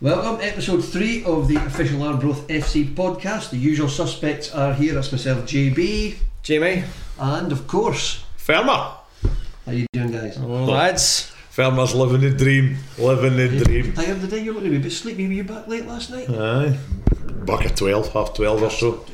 Welcome, episode three of the official Arbroath FC podcast. The usual suspects are here. That's myself, JB, Jamie. and of course, Fermer. how you doing, guys? Hello, lads. Fermer's living the dream. Living the dream. Tired of the day? You're looking a bit sleepy. Were you back late last night? Aye. Back at 12, half 12 or so.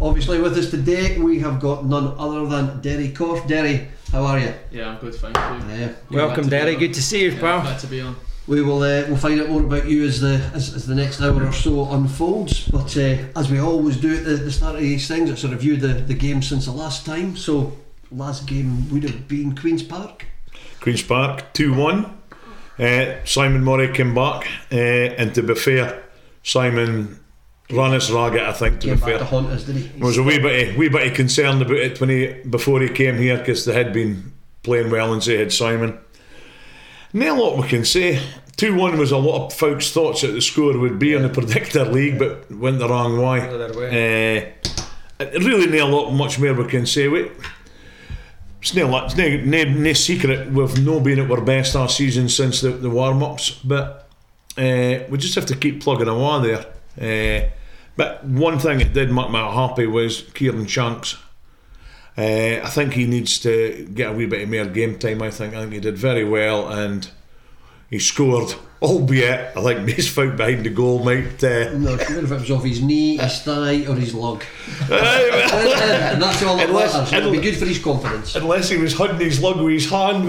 Obviously, with us today, we have got none other than Derry Corf. Derry, how are you? Yeah, I'm good, thank you. Yeah. Welcome, Derry. Good to see you, Yeah, pal. glad to be on. We will uh, we'll find out more about you as the as, as the next hour or so unfolds. But uh, as we always do at the, the start of these things, it's a review the, the game since the last time. So last game would have been Queens Park. Queen's Park, 2 1. Uh, Simon Murray came back. Uh, and to be fair, Simon ran his ragged, I think, to Came be back to fair. haunt us, did he? was a wee bit, wee bit concerned about it when he before he came here because they had been playing well and so he had Simon. Not a lot we can say. 2 1 was a lot of folks' thoughts that the score would be in the predictor league, but went the wrong way. Way. Uh, really, not a lot much more we can say. We, it's no, it's no, no, no secret we've no been at our best our season since the, the warm ups, but uh, we just have to keep plugging away there. Uh, but one thing that did make me happy was Kieran Shanks. Uh, I think he needs to get a wee bit of more game time. I think I think he did very well and he scored. Albeit, I think most folk behind the goal might. Uh, sure if it was off his knee, his thigh, or his lug. uh, and that's all that Unless- matters. It'll be good for his confidence. Unless he was hugging his lug with his hand.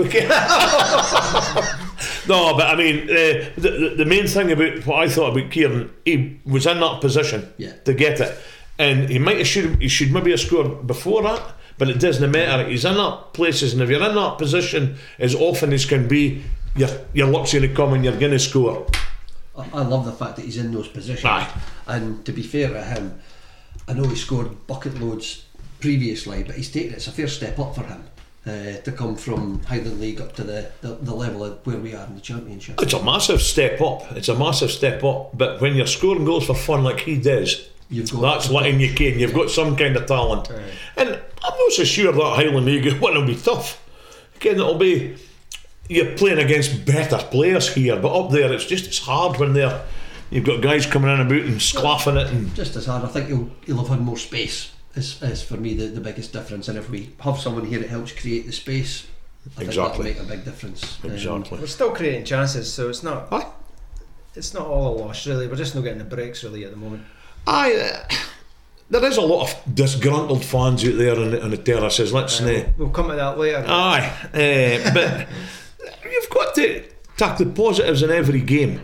no, but I mean, uh, the, the, the main thing about what I thought about Kieran, he was in that position Yeah. to get it. And he might have should he should maybe have scored before that, but it doesn't matter. He's in that places, and if you're in that position as often as can be, your your luck's going to come and you're going to score. I, love the fact that he's in those positions. Aye. And to be fair to him, I know he scored bucket loads previously, but he's taken it's a fair step up for him uh, to come from Highland League up to the, the, the level of where we are in the Championship. It's a massive step up. It's a massive step up. But when you're scoring goals for fun like he does, You've got that's letting you can. You've got some kind of talent. And I'm not so sure that Highland League one will be tough. Again, it'll be you're playing against better players here, but up there it's just it's hard when they're you've got guys coming in about and sclaffing it and Just as hard, I think he'll, he'll have had more space. Is, is for me the, the biggest difference, and if we have someone here that helps create the space, I Exactly. think that'll make a big difference. Um. We're still creating chances, so it's not. Aye. It's not all a loss, really. We're just not getting the breaks, really, at the moment. I uh, there is a lot of disgruntled fans out there on the, on the terraces. Let's Uh, we'll come to that later. Aye, uh, but you've got to take the positives in every game,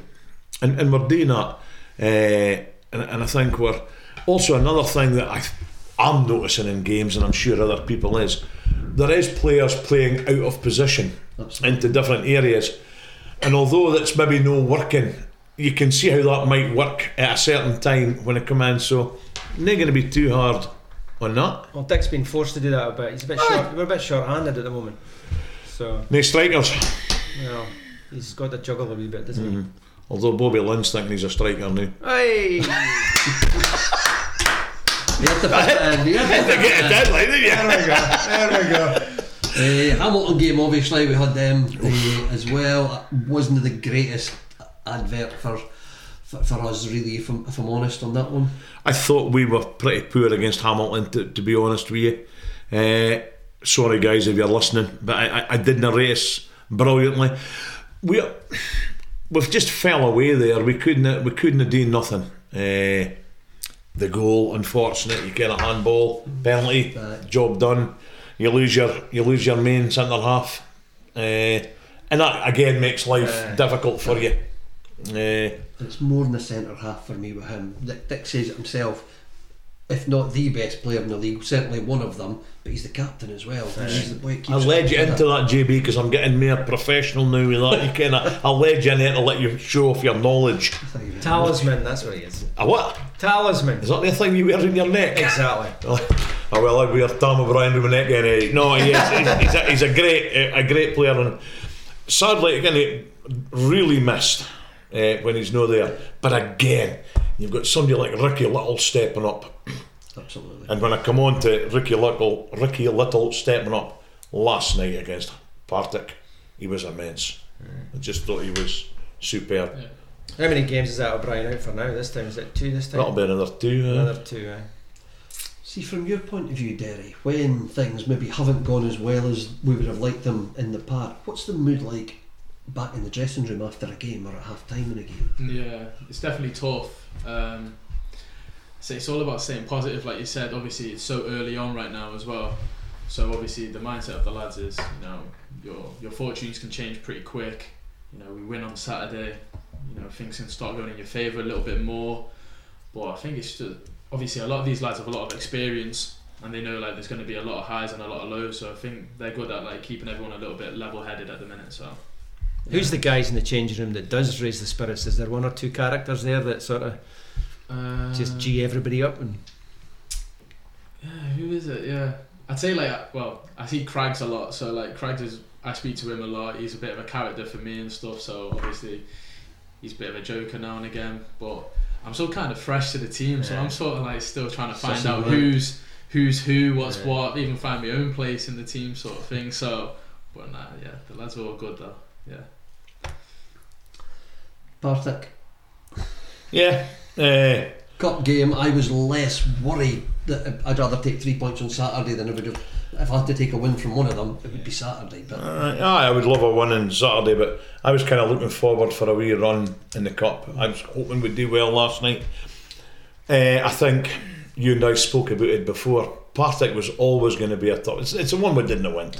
and, and we're doing that. Uh, and, and I think we're also another thing that I, I'm noticing in games, and I'm sure other people is, there is players playing out of position Absolutely. into different areas, and although that's maybe no working, you can see how that might work at a certain time when it comes in. So, not going to be too hard on that. Well, Dick's been forced to do that a bit. He's a bit short. We're a bit short-handed at the moment, so No strikers. you know he's got to juggle a wee bit, doesn't Mm-hmm. Although Bobby Linn's thinking he's a striker now. he? Hey, You have to fit it in, you have to fit it in. deadline, didn't you? there we go. There we go. Uh, Hamilton game, obviously, we had them uh, as well. Wasn't the greatest advert for for, us, really, if I'm, if I'm honest on that one. I thought we were pretty poor against Hamilton, to, to be honest with you. Uh, sorry, guys, if you're listening, but I, I, I did the race brilliantly. We we've just fell away there. We couldn't we couldn't do nothing. Uh, the goal, unfortunate. You get a handball penalty, Aye. job done. You lose your you lose your main centre half, uh, and that again makes life Aye. difficult for you. Uh, It's more than the centre half for me with him. Dick, Dick says it himself. If not the best player in the league, certainly one of them, but he's the captain as well. He's the boy that I keeps led you into that, JB, because I'm getting more professional now with that. You kind of, I led you in there to let you show off your knowledge. Talisman, that's what he is. A what? Talisman. Is that the thing you wear in your neck? Exactly. Oh well, I wear Tom O'Brien with my neck in it. No, yes, he's, he's, a, he's a great, a great player, and sadly, again, he really missed uh, when he's not there. But again, you've got somebody like Ricky Little stepping up, Absolutely. and when I come on to Ricky Little, Ricky Little stepping up last night against Partick, he was immense. I just thought he was superb. Yeah. How many games is that O'Brien out for now? This time is it two? This time That'll be another two. Uh, another two. Eh? See, from your point of view, Derry, when things maybe haven't gone as well as we would have liked them in the park, what's the mood like back in the dressing room after a game or at half time in a game? Yeah, it's definitely tough. Um, so it's all about staying positive, like you said. Obviously, it's so early on right now as well. So obviously, the mindset of the lads is, you know, your your fortunes can change pretty quick. You know, we win on Saturday. You know, things can start going in your favour a little bit more. But I think it's just obviously a lot of these lads have a lot of experience and they know like there's going to be a lot of highs and a lot of lows. So I think they're good at like keeping everyone a little bit level-headed at the minute. So Who's the guys in the changing room that does raise the spirits? Is there one or two characters there that sort of uh, just g everybody up and Yeah, who is it? Yeah, I'd say like well, I see Craigs a lot. So like Craigs is I speak to him a lot. He's a bit of a character for me and stuff. So obviously he's a bit of a joker now and again. But I'm still kind of fresh to the team, so I'm sort of like still trying to find Sussing out out. who's who's who, what's Yeah. what, even find my own place in the team, sort of thing. So, but nah, yeah, the lads are all good though. Yeah. Partick. yeah. Uh, cup game, I was less worried that I'd rather take three points on Saturday than I would have. If I had to take a win from one of them, it would be Saturday. But Uh, I would love a win on Saturday, but I was kind of looking forward for a wee run in the cup. I was hoping we'd do well last night. Uh, I think you and I spoke about it before. Partick was always going to be a top. It's, it's the one we didn't win.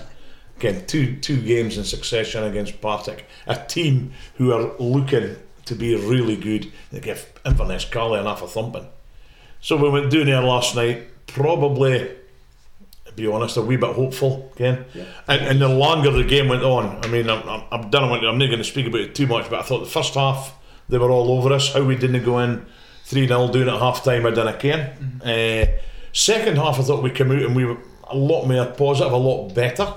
Again, two two games in succession against Partick, a team who are looking to be really good. They give Inverness Caley enough a thumping. So we went down there last night, probably. To be honest, a wee bit hopeful again. And, and the longer the game went on, I mean, I'm, I'm, I'm, done, I'm not going to speak about it too much, but I thought the first half they were all over us. How we didn't go in 3 0 doing at half time, I didn't care. Uh, second half, I thought we came out and we were a lot more positive, a lot better.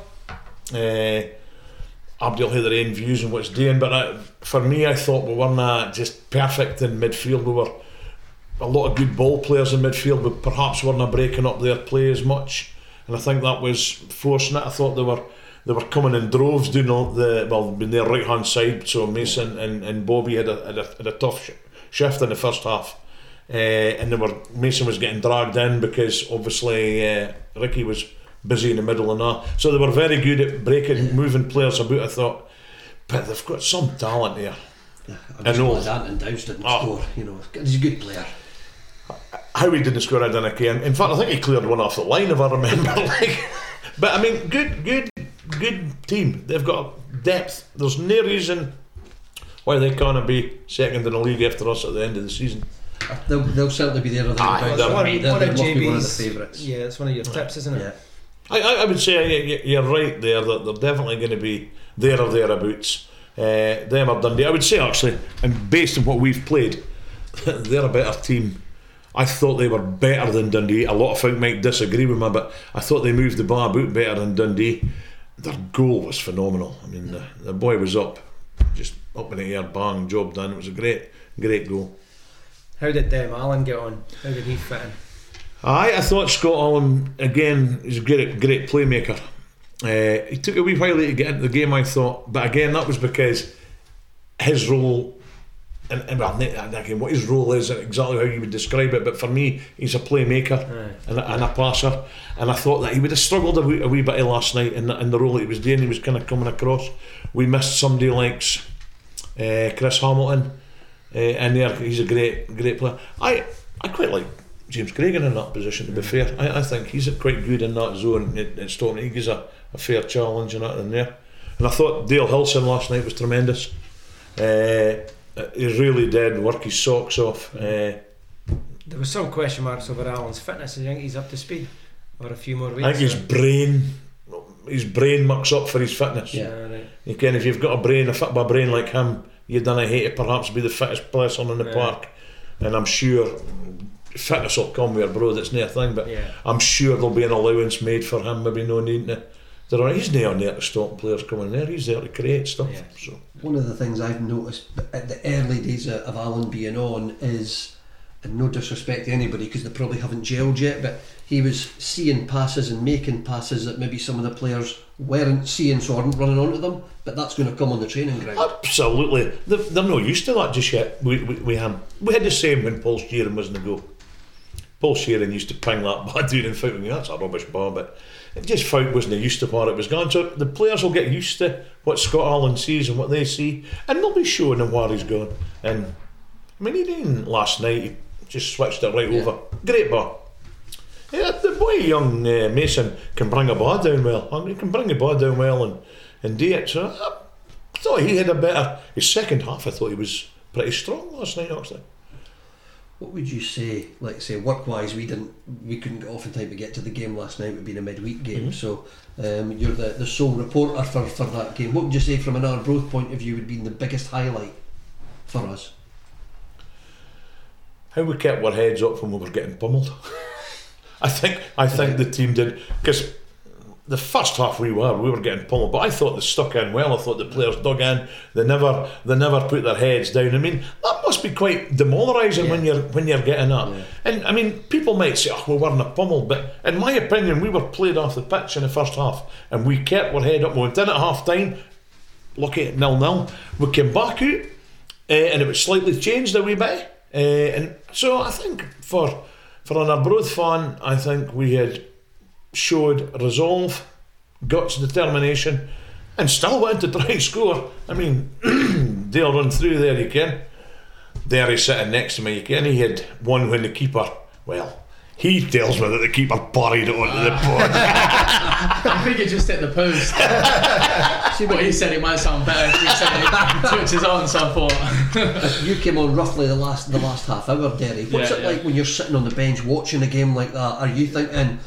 Uh, Abdul had their own views on what's doing, but I, for me, I thought we weren't uh, just perfect in midfield. We were a lot of good ball players in midfield, but perhaps weren't breaking up their play as much and I think that was forcing it. I thought they were they were coming in droves doing all the well been their right hand side. So Mason and, and Bobby had a, had a, had a tough sh- shift in the first half, uh, and they were Mason was getting dragged in because obviously uh, Ricky was busy in the middle and that. So they were very good at breaking, moving players about. I thought, but they've got some talent there. I'm I just know. that, and Dowse didn't Oh. score. You know, he's a good player. How he didn't score, I don't care. In fact, I think he cleared one off the line, if I remember. like, but I mean, good, good, good team. They've got depth. There's no reason why they can't be second in the league after us at the end of the season. They'll, they'll certainly be there. Aye, They're, they're- one, they're, one of must be one of the favourites. Yeah, it's one of your tips, isn't it? Yeah. I, I, would say you're right there that they're definitely going to be there or thereabouts. Uh, them or Dundee. I would say actually, and based on what we've played, they're a better team. I thought they were better than Dundee. A lot of folk might disagree with me, but I thought they moved the bar about better than Dundee. Their goal was phenomenal. I mean, the, the boy was up, just up in the air, bang, job done. It was a great, great goal. How did um, Allan get on? How did he fit in? Aye, I thought Scott Allan again is a great, great playmaker. Uh, he took a wee while to get into the game, I thought, but again that was because his role, and, and well, again, what his role is, and exactly how you would describe it. But for me, he's a playmaker and, a, and a passer, and I thought that he would have struggled a wee, a wee bit last night in the, in the role that he was doing. He was kind of coming across. We missed somebody like uh, Chris Hamilton, uh, and there he's a great, great player. I, I quite like James Craigen in that position. To be fair, I, I think he's quite good in that zone. It, it's Storm. He gives a, a fair challenge in that in there. And I thought Dale Hilson last night was tremendous. Uh, he really did work his socks off. Uh, There was some question marks over Allan's fitness. I think he's up to speed, or a few more weeks. I think his brain, his brain mucks up for his fitness. Yeah, right. You can, if you've got a brain, a football brain like him, you don't hate to perhaps be the fittest person in the Yeah. park. And I'm sure fitness will come with a bro. That's no thing, but Yeah. I'm sure there'll be an allowance made for him. Maybe no need to. There are, he's not on there to stop players coming there. He's there to create stuff. Yeah. So One of the things I've noticed at the early days of of Allan being on is and no disrespect to anybody because they probably haven't gelled yet, but he was seeing passes and making passes that maybe some of the players weren't seeing, so aren't running onto them. But that's going to come on the training ground. Absolutely. They're, they're not used to that just yet. We, we, we, had, we had the same when Paul Sheerin was in the go. Paul Sheerin used to ping that bad dude and think, that's a rubbish ball, but it just Fout wasn't used to what it was going. So the players will get used to what Scott Allan sees and what they see, and they'll be showing him where he's going. And I mean, he didn't last night. He just switched it right Yeah. over. Great ball. Yeah, the boy young uh, Mason can bring a ball down well. I mean, he can bring the ball down well and, and do it. So I, I thought he had a better. His second half, I thought he was pretty strong last night. Actually, What would you say, like say work wise, we didn't, we couldn't get off in time to get to the game last night. It would be a midweek game, so um, you're the, the sole reporter for, for that game. What would you say from an Arbroath point of view would be the biggest highlight for us? how we kept our heads up when we were getting pummeled. I think I think the team did because the first half we were we were getting pummeled, but I thought they stuck in well. I thought the players dug in. They never they never put their heads down. I mean that must be quite demoralising when you're when you're getting that. Yeah. And I mean people might say, "Oh, we weren't a pummel," but in my opinion, we were played off the pitch in the first half, and we kept our head up. We went in at half time, lucky at nil nil. We came back out, uh, and it was slightly changed a wee bit. Uh, and so I think for for an Arbroath fan, I think we had showed resolve, guts, determination, and still went to try and score. I mean, they'll run through there, you can. There he's sitting next to me, you can. He had one when the keeper, well, he tells me that the keeper buried it onto the ah. board. I think it just hit the post. See what he said. It might sound better if he said it touched his arm. So I thought, You came on roughly the last the last half hour, Derry. What's Yeah, it yeah. like when you're sitting on the bench watching a game like that? Are you thinking,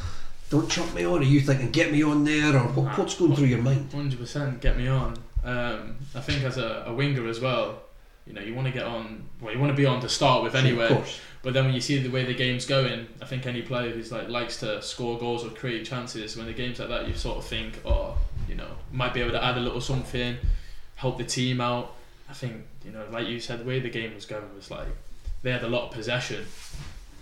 "Don't chuck me on"? Are you thinking, "Get me on there"? Or what, what's going through your mind? hundred percent, get me on. Um, I think as a, a winger as well, you know, you want to get on. Well, you want to be on to start with anyway. Of course. But then when you see the way the game's going, I think any player who's like likes to score goals or create chances, when the game's like that, you sort of think, oh, you know, might be able to add a little something, help the team out. I think, you know, like you said, the way the game was going was like they had a lot of possession.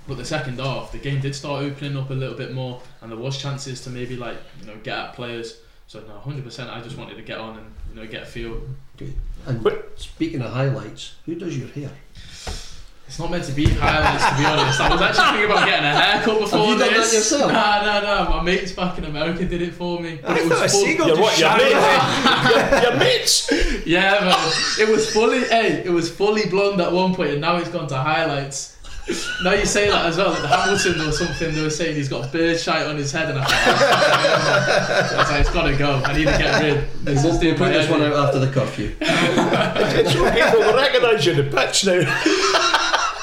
But the second half, the game did start opening up a little bit more, and there was chances to maybe like you know get at players. So no, hundred percent. I just wanted to get on and you know get a feel. And But- speaking of highlights, who does your hair? It's not meant to be highlights, to be honest. I was actually thinking about getting a haircut before Have you done this. that yourself? Nah, nah, nah. My mates back in America did it for me. But I it thought a was full, seagull Your just what? Your shouted. mates? your, eh? your mates? Yeah, man. It was fully. Hey, it was fully blonde at one point, and now it's gone to highlights. Now you say that as well. Like the Hamilton or something, they were saying he's got bird shite on his head, and I thought, oh, I was like, it's got to go. I need to get rid. This We'll, is we'll doing put this one out after the curfew. It's people will recognise you in the pitch now.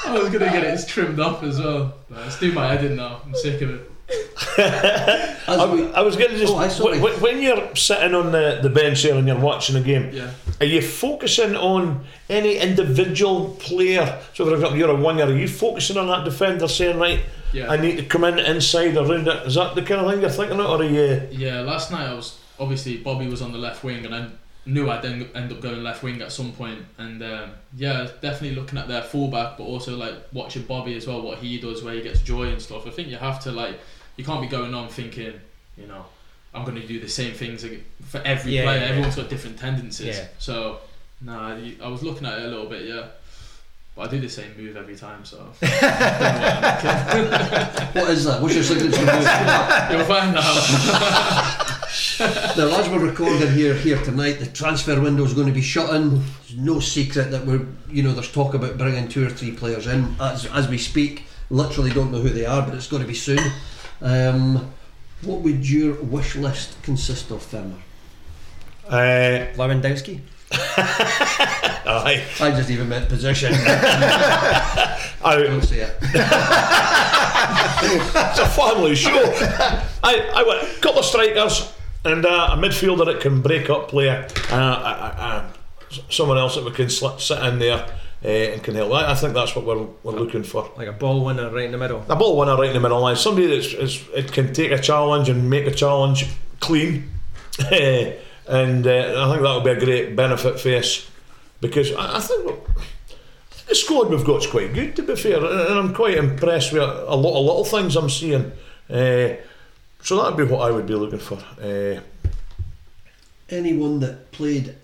I was gonna get it trimmed up as well. But it's doing my head in now. I'm sick of it. I, we, I was going to just Oh, when, when you're sitting on the, the bench there and you're watching a game, Yeah. are you focusing on any individual player? So, for example, you're a winger. Are you focusing on that defender, saying, "Right, Yeah. I need to come in inside around it"? Is that the kind of thing you're thinking of, or are you? Yeah, last night I was obviously Bobby was on the left wing, and I knew I'd end, end up going left wing at some point. And um, yeah, definitely looking at their fullback, but also like watching Bobby as well, what he does, where he gets joy and stuff. I think you have to like, you can't be going on thinking, you know, I'm going to do the same things for every Yeah, player. yeah, Everyone's got different tendencies. Yeah. So, nah, I was looking at it a little bit, yeah. But I do the same move every time, so what is that? What's your signature move? you'll find out. Now, as we're recording here here tonight, the transfer window is going to be shut in. It's no secret that we're, you know, there's talk about bringing two or three players in as, as we speak. Literally don't know who they are, but it's going to be soon. Um, what would your wish list consist of, Fermer? Uh, Lewandowski. aye, I just even meant position. I, don't say it. it's a family show. I, I want a couple of strikers and uh, a midfielder that can break up play. Uh, uh, uh, uh, someone else that we can sl- sit in there uh, and can help. I, I think that's what we're, we're looking for. Like a ball winner right in the middle. A ball winner right in the middle line. Somebody that's is, it can take a challenge and make a challenge clean. and uh, I think that would be a great benefit for us because I, I think the squad we've got's quite good, to be fair, and and I'm quite impressed with a lot of little things I'm seeing. Uh, so that'd be what I would be looking for. Uh, Anyone that played s-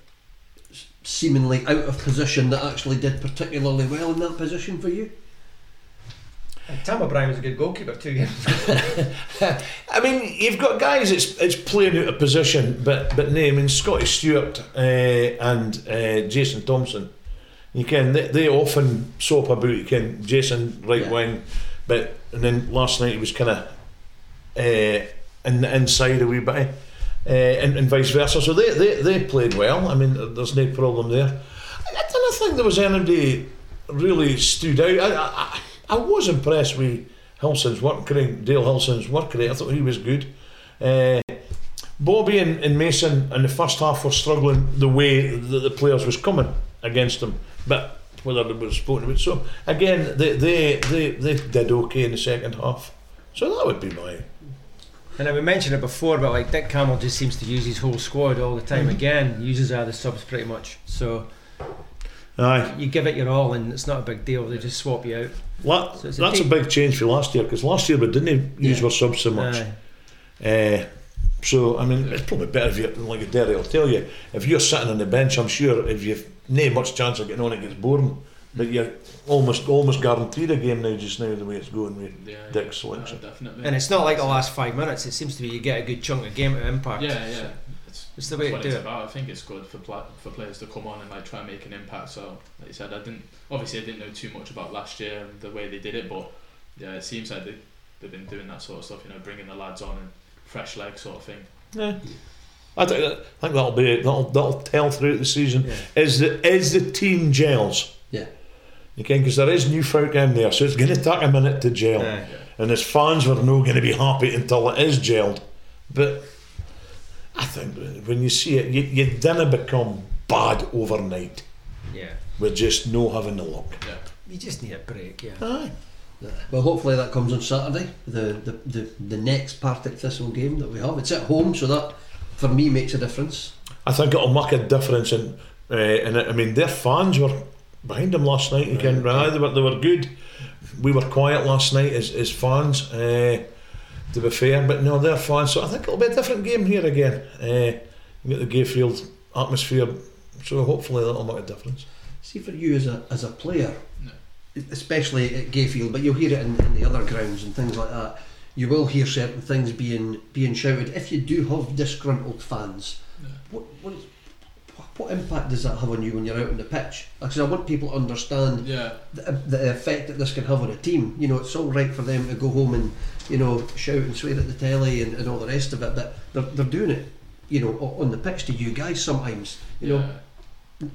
seemingly out of position that actually did particularly well in that position for you? And Tom O'Brien was a good goalkeeper too. Yeah. I mean, you've got guys that's it's playing out of position, but but no, I mean Scotty Stewart uh, and uh, Jason Thomson. You can they, they often soap about. You can Jason right Yeah. wing, but and then last night he was kind of uh, in the inside a wee bit, uh, and, and vice versa. So they, they they played well. I mean, there's no problem there. I, I don't think there was anybody really stood out. I I, I was impressed with. Hilson's work rate, Dale Hilson's work rate, I thought he was good. Uh, Bobby and, and Mason in the first half were struggling the way that the players was coming against them, but whether they were spoken about. So again, they, they, they, they did okay in the second half. So that would be my. And we mentioned it before, but like Dick Campbell just seems to use his whole squad all the time. Mhm. Again, uses other subs pretty much. So Aye, you give it your all, and it's not a big deal. They just swap you out. La- So it's a that's a big change for last year because last year we didn't use Yeah. our subs so much. Uh, so I mean, it's probably better if you, like Derry I'll tell you, if you're sitting on the bench, I'm sure if you've no much chance of getting on, it gets boring. But you're almost almost guaranteed a game now, just now the way it's going with Yeah, Dick's yeah, selection. definitely. And it's not like the last five minutes. It seems to be you get a good chunk of game at impact. Yeah, yeah. It's, It's the way that's to what do it's it. about. I think it's good for pla- for players to come on and like try and make an impact. So, like you said, I didn't obviously I didn't know too much about last year and the way they did it, but yeah, it seems like they they've been doing that sort of stuff. You know, bringing the lads on and fresh legs sort of thing. Yeah. I think, I think that'll be it. That'll, that'll tell throughout the season. Yeah. Is the is the team gels? Yeah. You can because there is new folk in there, so it's going to take a minute to gel. Aye. And his fans, we're not going to be happy until it is gelled. But I think when you see it, you, you don't become bad overnight. yeah. We're just no having the luck. You just need a break. Yeah. Aye. Well, hopefully that comes on Saturday, the, the, the, the next Partick Thistle game that we have. It's at home, so that for me makes a difference. I think it'll make a difference. In, uh, and I mean, their fans were behind them last night. You can, Right. aye, they were they were good. We were quiet last night as, as fans. Uh, to be fair, but no, they're fans. So I think it'll be a different game here again. Uh, you get the Gayfield atmosphere, so hopefully that'll make a difference. See, for you as a, as a player, No. especially at Gayfield, but you'll hear it in, in the other grounds and things like that. You will hear certain things being being shouted. If you do have disgruntled fans, Yeah. what, what, is, what impact does that have on you when you're out on the pitch? Because I want people to understand Yeah, the, the effect that this can have on a team. You know, it's all right for them to go home and you know shout and swear at the telly and, and all the rest of it, but they're, they're doing it, you know, on the pitch to you guys sometimes. You know,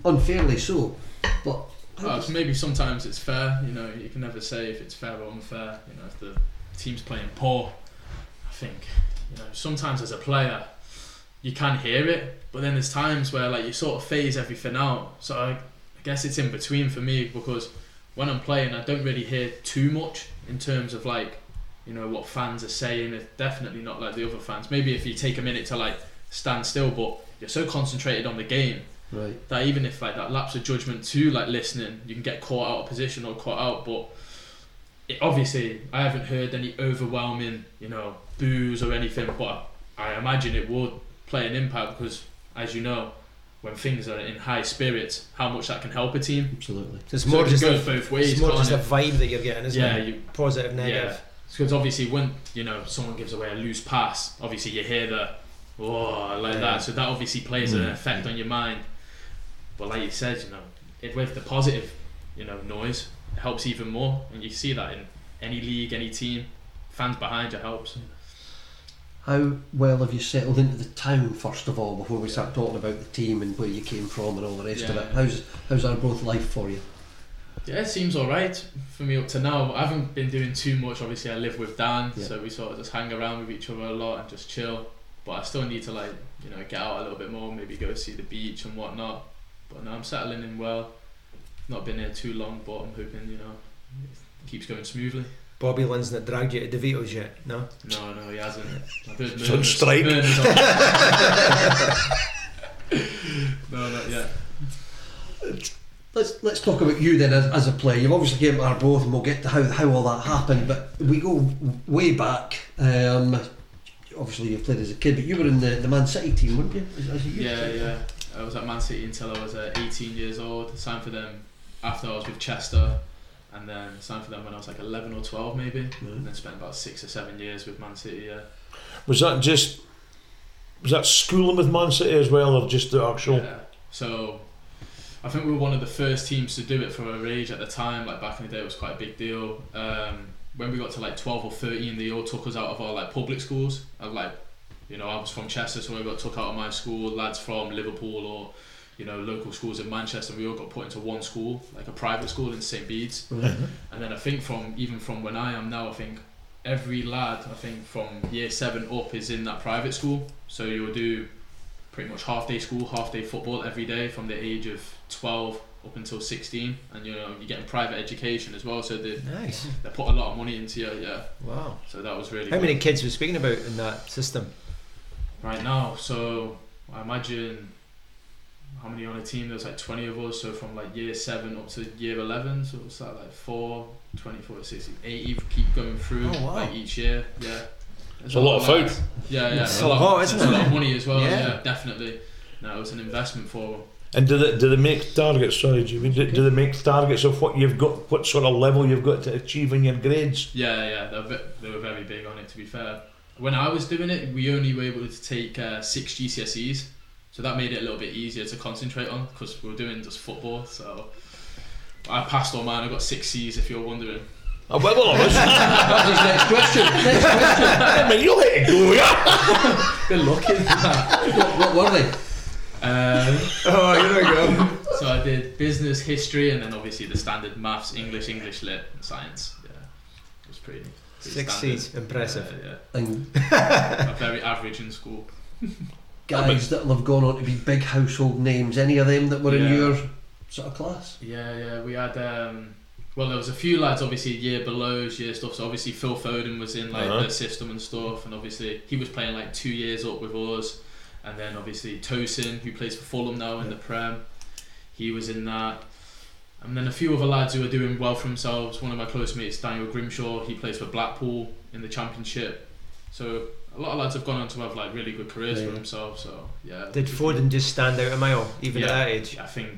unfairly so. But Well, maybe sometimes it's fair. You know, you can never say if it's fair or unfair. You know, if the team's playing poor, I think you know sometimes as a player you can hear it, but then there's times where like you sort of phase everything out. So I, I guess it's in between for me because when I'm playing, I don't really hear too much in terms of like you know what fans are saying. It's definitely not like the other fans. Maybe if you take a minute to like stand still, but you're so concentrated on the game right, that even if like that lapse of judgment to like listening, you can get caught out of position or caught out. But it, obviously, I haven't heard any overwhelming, you know, boos or anything. But I imagine it would play an impact because, as you know, when things are in high spirits, how much that can help a team. absolutely. So it's So more it just can a, go both ways. it's more just a it? vibe that you're getting, isn't yeah, it? you, Positive, yeah. negative. Because obviously, when you know someone gives away a loose pass, obviously you hear the oh like Yeah. that. So that obviously plays an Mm. effect on your mind. But like you said, you know, it, with the positive, you know, noise, it helps even more, and you see that in any league, any team. Fans behind you helps. How well have you settled into the town first of all before we start talking about the team and where you came from and all the rest of it? How's how's Arbroath life for you? Yeah, it seems alright for me up to now. I haven't been doing too much. Obviously, I live with Dan, Yeah. so we sort of just hang around with each other a lot and just chill. But I still need to like you know get out a little bit more, maybe go see the beach and whatnot. But no, I'm settling in well. Not been here too long, but I'm hoping you know it keeps going smoothly. Bobby Linn's not dragged you to DeVito's yet, no? No, no, he hasn't. I've He's on strike. murmurs on- no, not yet. let's let's talk about you then as, as a player. You've obviously came to Arbroath, and we'll get to how, how all that happened. But we go way back. Um, obviously, you played as a kid, but you were in the, the Man City team, weren't you? As, as a youth Yeah, player? yeah. I was at Man City until I was uh, 18 years old. Signed for them after I was with Chester, and then signed for them when I was like 11 or 12 maybe, and then spent about six or seven years with Man City. Yeah. Was that just was that schooling with Man City as well, or just the actual? Yeah. So I think we were one of the first teams to do it for our age at the time. Like back in the day, it was quite a big deal. Um, when we got to like 12 or 13, they all took us out of our like public schools. And like, you know, I was from Chester, so I got took out of my school. Lads from Liverpool or you know local schools in Manchester, we all got put into one school, like a private school in St Bede's. And then I think from even from when I am now, I think every lad, I think from year seven up is in that private school. So you'll do pretty much half day school, half day football every day from the age of 12 up until 16. And you know, you're getting private education as well. So they, Nice. they put a lot of money into you, yeah. Wow. So that was really How good. many kids were speaking about in that system? right now. So I imagine how many on a team? There's like 20 of us. So from like year seven up to year 11. So it's like, like 4, 24, 16, 80 keep going through Oh, wow. like each year. Yeah. It's a lot of food. lads. Yeah, yeah. It's a a lot, lot, it's isn't a lot of money as well. Yeah. Yeah, definitely. No, it was an investment for them. And do they do they make targets? Sorry, Jimmy. Do, do they make targets of what you've got, what sort of level you've got to achieve in your grades? Yeah, yeah, they were, they were very big on it. To be fair, when I was doing it, we only were able to take uh, six GCSEs, so that made it a little bit easier to concentrate on because we were doing just football. So I passed all mine. I got six C's, if you're wondering. Oh, well, well, That's his next question. Next question. I mean, let it go. Good that. What, what were they? Um, Oh, here we go. so I did business, history, and then obviously the standard maths, English, English lit, science. Yeah, it was pretty. pretty Six. C's. Impressive. Yeah, And yeah. I'm very average in school. guys that will have gone on to be big household names. Any of them that were in your sort of class? Yeah, yeah, we had. Um, well, there was a few lads, obviously, a year below us, year stuff. So obviously, Phil Foden was in like Uh-huh. the system and stuff, and obviously he was playing like two years up with us, and then obviously Tosin, who plays for Fulham now in the Prem, he was in that. And then a few other lads who are doing well for themselves. One of my close mates, Daniel Grimshaw, he plays for Blackpool in the Championship. So a lot of lads have gone on to have like really good careers Yeah. for themselves. So yeah. Did Foden just stand out a mile, even Yeah. at that age? I think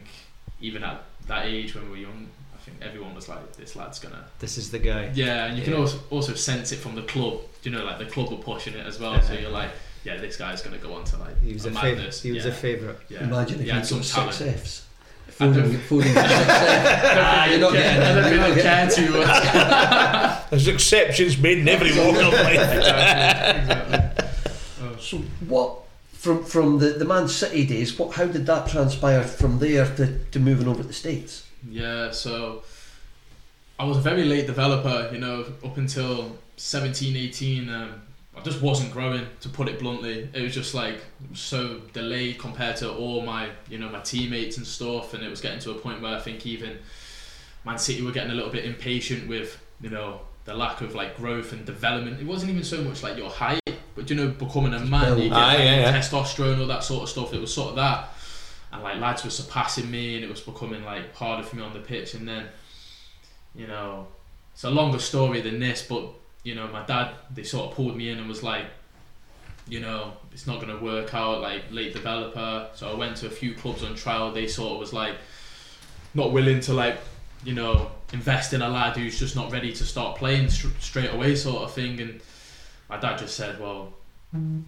even at that age when we were young, I think everyone was like, "This lad's gonna." This is the guy. Yeah, and you can also also sense it from the club. You know, like the club were pushing it as well. So you're like, "Yeah, this guy's gonna go on to like He was a a favorite. He was yeah. a favourite. yeah. Imagine if he had some six talent. Fs. I don't- Foden, Foden got six Fs. Ah, You're not yeah, getting I it. don't You're not care getting too much. There's exceptions made in every walk of life. exactly. exactly. Oh. So what from from the, the Man City days? What how did that transpire from there to, to moving over to the States? Yeah, so I was a very late developer, you know, up until 17, 18. Um, I just wasn't growing, to put it bluntly. It was just like so delayed compared to all my, you know, my teammates and stuff. And it was getting to a point where I think even Man City were getting a little bit impatient with, you know, the lack of like growth and development. It wasn't even so much like your height, but you know, becoming a man, you get like, yeah, yeah. testosterone, all that sort of stuff. It was sort of that and like lads were surpassing me and it was becoming like harder for me on the pitch and then you know it's a longer story than this but you know my dad they sort of pulled me in and was like you know it's not going to work out like late developer. So I went to a few clubs on trial. They sort of was like not willing to like you know invest in a lad who's just not ready to start playing str- straight away sort of thing. And my dad just said well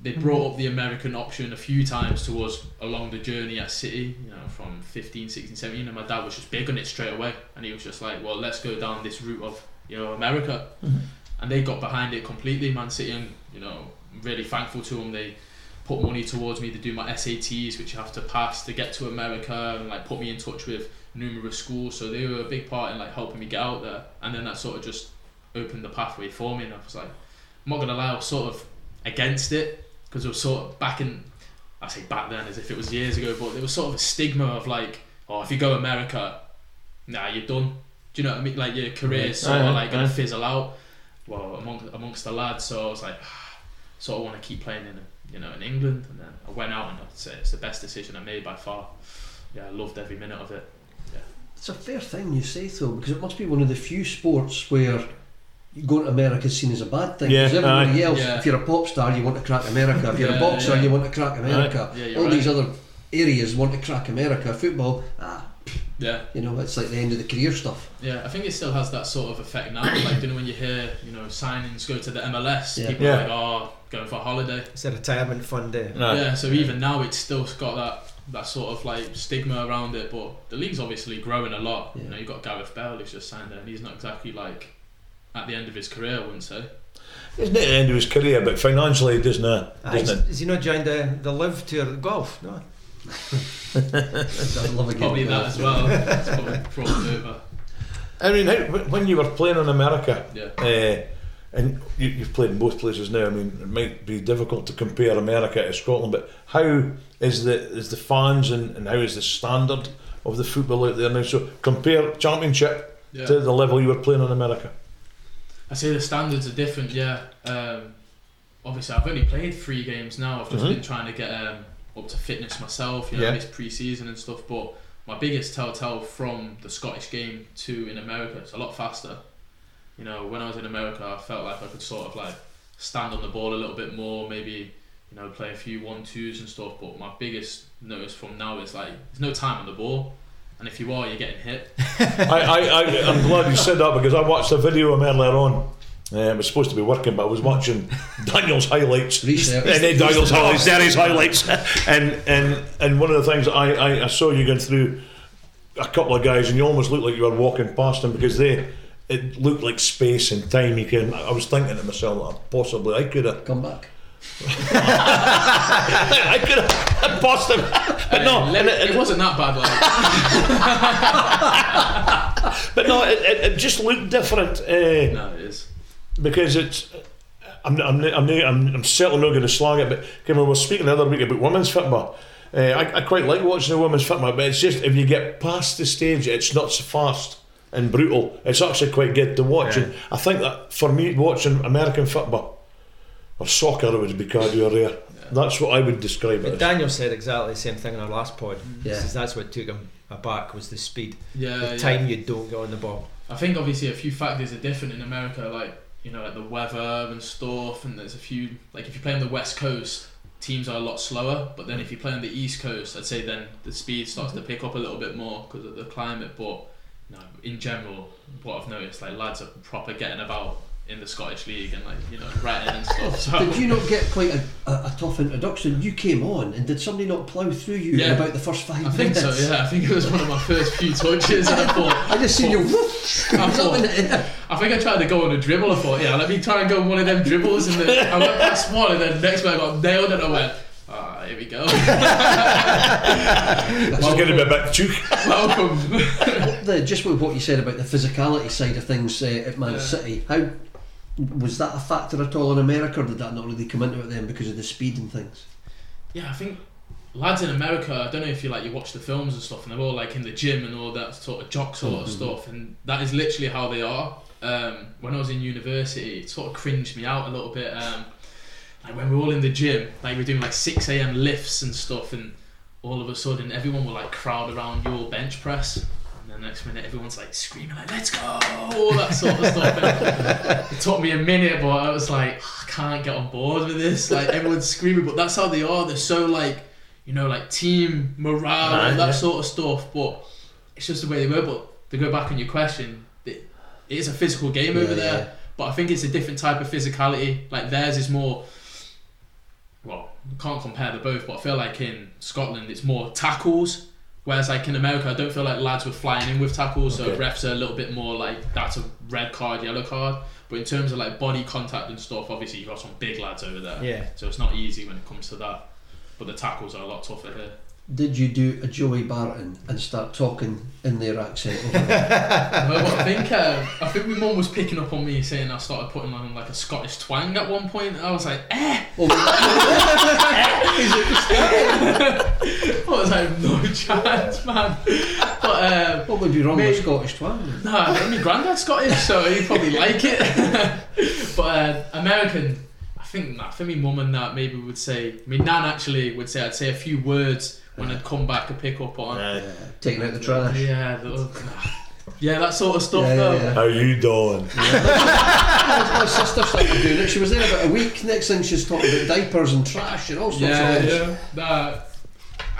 they brought up the American option a few times to us along the journey at City, you know, from 15, 16, 17, and my dad was just big on it straight away. And he was just like, well, let's go down this route of, you know, America. Mm-hmm. And they got behind it completely, Man City, and, you know, I'm really thankful to them. They put money towards me to do my SATs, which you have to pass to get to America, and like put me in touch with numerous schools. So they were a big part in like helping me get out there. And then that sort of just opened the pathway for me, and I was like, I'm not gonna lie, I was sort of against it because it was sort of back in I say back then as if it was years ago, but there was sort of a stigma of like, oh, if you go to America, nah, you're done. Do you know what I mean? Like your career's sort Aye, of like gonna fizzle out. Well, among amongst the lads, so I was like, sort of want to keep playing in, you know, in England, and then I went out and I'd say it's the best decision I made by far. Yeah, I loved every minute of it. Yeah, it's a fair thing you say though, because it must be one of the few sports where going to America is seen as a bad thing. Yeah, Because everybody aye. else, Yeah. if you're a pop star, you want to crack America. If you're a boxer, yeah. you want to crack America. Yeah, you're All right. these other areas want to crack America. Football, ah, Yeah. you know, it's like the end of the career stuff. Yeah, I think it still has that sort of effect now. Like, you know, when you hear, you know, signings go to the MLS, Yeah. people Yeah. are like, oh, going for a holiday. It's a retirement fund eh? day. Nah. Yeah, so even now it's still got that that sort of like stigma around it, but the league's obviously growing a lot. You know, you've got Gareth Bale who's just signed there, and he's not exactly like at the end of his career, I wouldn't say. Isn't it the end of his career, but financially it doesn't it? Aye, Doesn't it? has he not joined the, the LIV tour golf? No. I'd love a game Probably that as well. That's probably brought it over. I mean, how, when you were playing in America, Yeah. uh, and you, you've played in both places now. I mean, it might be difficult to compare America to Scotland, but how is the is the fans and, and how is the standard of the football out there now? So compare Championship Yeah. to the level you were playing in America. I say the standards are different, yeah. Um, obviously, I've only played three games now. I've just Mhm. been trying to get um, up to fitness myself, you know, Yeah. miss pre-season and stuff. But my biggest telltale from the Scottish game to in America, it's a lot faster. You know, when I was in America, I felt like I could sort of like stand on the ball a little bit more, maybe you know play a few one twos and stuff. But my biggest notice from now is like there's no time on the ball, and if you are, you're getting hit. I, I, I, I'm glad you said that because I watched a video of him earlier on. Uh, it was supposed to be working, but I was watching Daniel's highlights. And then Daniel's highlights, Derry's highlights, and and and one of the things I, I, I saw you going through a couple of guys, and you almost looked like you were walking past them because they it looked like space and time. You can. I was thinking to myself, that possibly I could have, Come back. I could have passed them, but no, Uh, and it, it wasn't that bad. Like, but no, it, it, it just looked different. Uh, no, it is. Because it's. I'm, I'm, I'm, I'm, I'm certainly not going to slag it, but Kim, we were speaking the other week about women's football. Uh, I, I quite like watching the women's football, but it's just if you get past the stage, it's not so fast and brutal. It's actually quite good to watch. Yeah. And I think that for me, watching American football or soccer would be cardio rare. That's what I would describe it But as. Daniel said exactly the same thing in our last pod. He Yeah. says that's what took him aback was the speed. Yeah, the yeah. time you don't get on the ball. I think obviously a few factors are different in America, like you know, like the weather and stuff. And there's a few like if you play on the west coast, teams are a lot slower. But then if you play on the east coast, I'd say then the speed starts to mhm. pick up a little bit more because of the climate. But you know, in general, what I've noticed, like lads are proper getting about in the Scottish league and like you know writing and stuff. So Did you not get quite a, a, a tough introduction? You came on, and did somebody not plough through you in about the first five I think so. Yeah, I think it was one of my first few touches, and I thought. I just seen you. I I thought- I think I tried to go on a dribble. I thought, yeah, let me try and go on one of them dribbles, and then I went past one, and then the next one I got nailed, and I went, ah, here we go. This is going to be a bit too. Welcome. the, just with what you said about the physicality side of things uh, at Man Yeah. City, how was that a factor at all in America, or did that not really come into it then because of the speed and things? yeah, I think lads in America. I don't know if you like you watch the films and stuff, and they're all like in the gym and all that sort of jock sort of Mhm. stuff, and that is literally how they are. Um, when I was in university, it sort of cringed me out a little bit. Um, like when we were all in the gym, like we are doing like six a.m. lifts and stuff, and all of a sudden everyone will like crowd around your bench press. The next minute, everyone's like screaming, like "Let's go!" all that sort of stuff. It took me a minute, but I was like, ah, "I can't get on board with this. Like everyone's screaming, but that's how they are. They're so like, you know, like team morale Aye, and that yeah. sort of stuff. But it's just the way they were. But to go back on your question, it, it is a physical game over there. yeah. But I think it's a different type of physicality. Like theirs is more. Well, can't compare the both, but I feel like in Scotland it's more tackles, whereas like in America I don't feel like lads were flying in with tackles, so refs are a little bit more like that's a red card, yellow card. But in terms of like body contact and stuff, obviously you've got some big lads over there, Yeah. so it's not easy when it comes to that. But the tackles are a lot tougher here. Did you do a Joey Barton and start talking in their accent? Over there? Well, I think uh, I think my mum was picking up on me saying I started putting on like a Scottish twang at one point. I was like, eh. Oh, I was like, no chance, man. But uh, what would be wrong Maybe- with Scottish twang? nah, my granddad's Scottish, so he'd probably like it. but uh, American, I think, I think my mum and that maybe would say. My nan actually would say I'd say a few words when I'd come back, to pick up on. Aye. Yeah, taking out the trash. Yeah, the, yeah, that sort of stuff Yeah, yeah, though. yeah. How you doing? my sister started doing it. She was there about a week. Next thing she's talking about diapers and trash and all sorts Yeah, of things. yeah. Nah,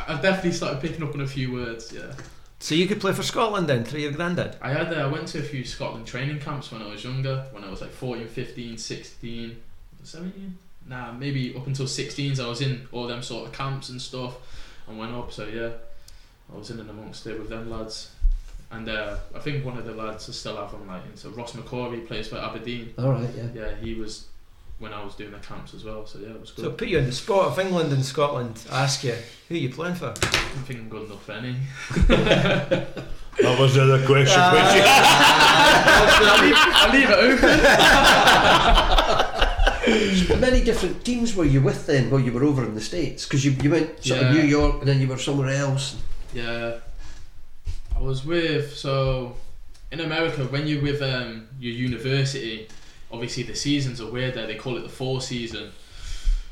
I definitely started picking up on a few words. Yeah, So you could play for Scotland then through your granddad. I had uh, I went to a few Scotland training camps when I was younger. When I was like 14, 15, 16, 17. Nah, maybe up until 16s. I was in all them sort of camps and stuff, and went up. So yeah, I was in and amongst it with them lads. And uh, I think one of the lads I still have on like into Ross McCrorie plays for Aberdeen. All right, yeah. Yeah, he was when I was doing the camps as well. So yeah, it was good. So put you on the spot if England and Scotland ask you who are you playing for. I don't think I'm good enough for any. That was the other question. Which you- I'll leave, I'll leave it open. How many different teams were you with then while you were over in the States? Because you, you went sort of New York and then you were somewhere else. Yeah, I was with so in America when you're with um, your university, obviously the seasons are weird there. They call it the four season.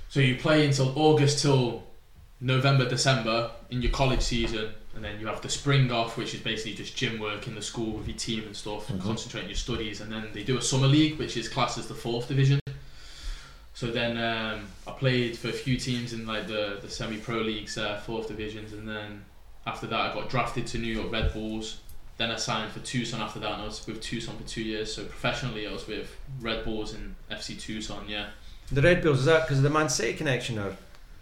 So you play until August till November, December in your college season, and then you have the spring off, which is basically just gym work in the school with your team and stuff, and Mhm. concentrate on your studies. And then they do a summer league, which is classed as the fourth division. So then um, I played for a few teams in like the, the semi-pro leagues, uh, fourth divisions, and then after that I got drafted to New York Red Bulls. Then I signed for Tucson after that, and I was with Tucson for two years. So professionally, I was with Red Bulls and FC Tucson. Yeah. The Red Bulls is that because of the Man City connection or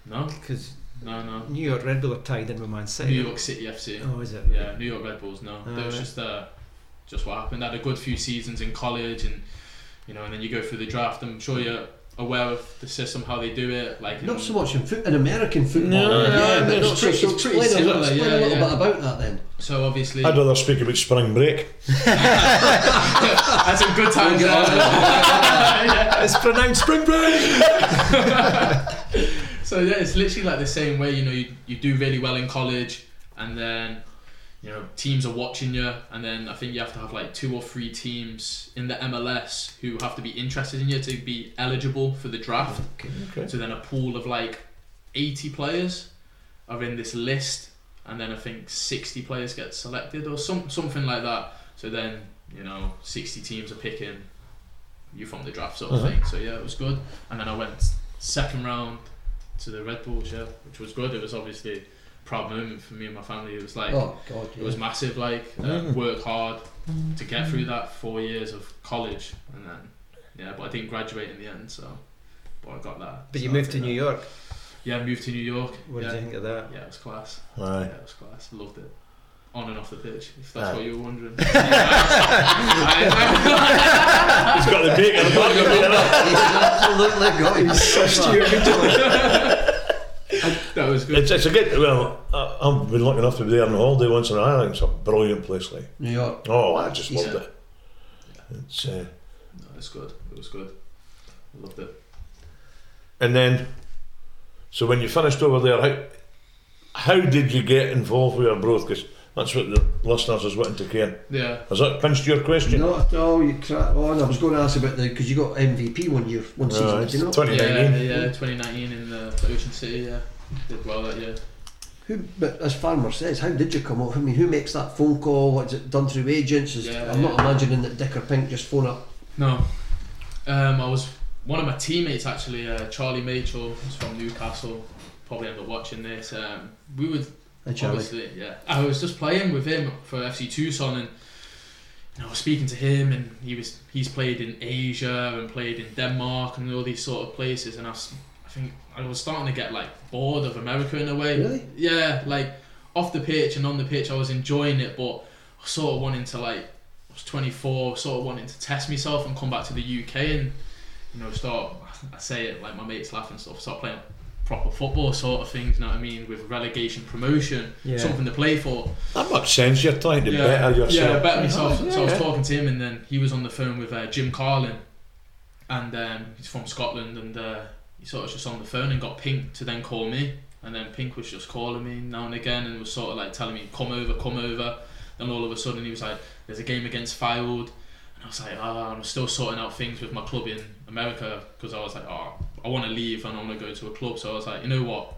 No, because no, no. New York Red Bull are tied in with Man City. New York City FC. Oh, is it? Yeah, New York Red Bulls. No, that was Alright. just uh, just what happened. I had a good few seasons in college, and you know, and then you go through the draft. I'm sure you're aware of the system, how they do it. Like Not in- so much in, foot, in American football. No, yeah, yeah, but it's not so, pretty- so it's pretty explain, a little, similar, explain yeah, a little yeah. bit about that then. So obviously, I'd rather speak about spring break. That's a good time. We'll get on. It's pronounced spring break. so yeah, it's literally like the same way. You know, you, you do really well in college, and then you know teams are watching you, and then I think you have to have like two or three teams in the MLS who have to be interested in you to be eligible for the draft. Okay. So then a pool of like eighty players are in this list, and then I think sixty players get selected or some something like that. So then you know sixty teams are picking you from the draft sort of Uh-huh. thing. So yeah, it was good. And then I went second round to the Red Bulls, yeah, which was good. It was obviously a proud moment for me and my family. It was like oh God, it was massive. Like uh, Mm. worked hard to get through that four years of college, and then yeah, but I didn't graduate in the end. So, but I got that. But you So I moved to did New that. York. Yeah, I moved to New York. What yeah. did you think of that? Yeah, it was class. Aye. Yeah, it was class. Loved it. On and off the pitch, if that's Aye. what you were wondering. He's got the bacon in the back of it. He's absolutely got it. that was good. It's, it's a good. Well, I, I've been lucky enough to be there on holiday once, in I think it's a brilliant place. Like, New York. oh, I just loved Yeah. it. It's, uh, No, it's good. It was good. I loved it. and then, so when you finished over there, how how did you get involved with your growth? Because that's what the listeners is wanting to care. Yeah. Has that pinched your question? Not at all. You crack on. I was going to ask about the because you got MVP one year, one season. Right. Did you know? 2019. Yeah, yeah, 2019 in the, the Ocean City. Yeah, did well that year. Who, but as Farmer says, how did you come up? I mean, who makes that phone call? What's it done through agents? Is, Yeah, I'm not imagining that Dick or Pink just phone up. No, um, I was one of my teammates actually. Uh, Charlie Mitchell who's from Newcastle. Probably end up watching this. Um, we would Obviously, yeah. I was just playing with him for FC Tucson, and you know, I was speaking to him, and he was he's played in Asia and played in Denmark and all these sort of places, and I, was, think I was starting to get like bored of America in a way. Really? Yeah, like off the pitch and on the pitch, I was enjoying it, but sort of wanting to like. I was 24, sort of wanting to test myself and come back to the UK and you know start. I say it like my mates laugh and stuff. Start playing proper football sort of things. You know what I mean? With relegation, promotion, Yeah. something to play for. That makes sense. You're trying to yeah, better yourself. Yeah, better myself. Yeah, so I was talking to him, and then he was on the phone with uh, Jim Carlin, and um, he's from Scotland, and uh, he sort of just on the phone and got Pink to then call me, and then Pink was just calling me now and again, and was sort of like telling me, "Come over, come over." Then all of a sudden he was like, "There's a game against Filed." And I was like, oh, I'm still sorting out things with my club in America because I was like, oh, I want to leave and I want to go to a club. So I was like, you know what?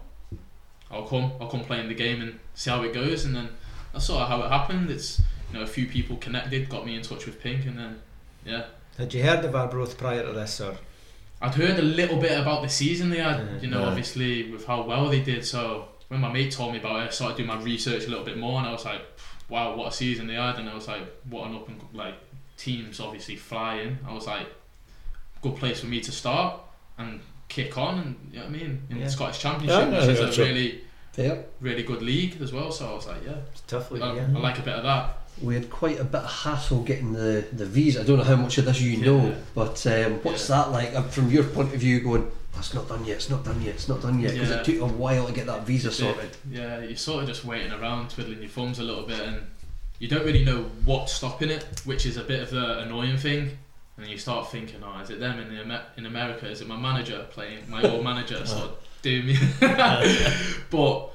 I'll come, I'll come play in the game and see how it goes. And then that's sort of how it happened. It's you know a few people connected, got me in touch with Pink, and then yeah, Had you heard of Arbroath prior to this, or I'd heard a little bit about the season they had. You know, Yeah. obviously with how well they did. So when my mate told me about it, I started doing my research a little bit more, and I was like, wow, what a season they had. And I was like, what an up and like teams obviously flying. I was like, good place for me to start and kick on, and you know what I mean in Yeah. the Scottish Championship, Yeah, which is a really Fair. really good league as well. So I was like, yeah, it's tough league, I, yeah. I like a bit of that. We had quite a bit of hassle getting the, the visa. I don't know how much of this you Yeah. know, but um, what's Yeah. that like from your point of view? Going, "Oh, it's not done yet. It's not done yet. It's not done yet because Yeah. it took a while to get that visa sorted. Yeah, you're sort of just waiting around, twiddling your thumbs a little bit, and you don't really know what's stopping it, which is a bit of the annoying thing. And you start thinking, oh, is it them in the Amer- in America? Is it my manager playing my old manager sort of doing me? but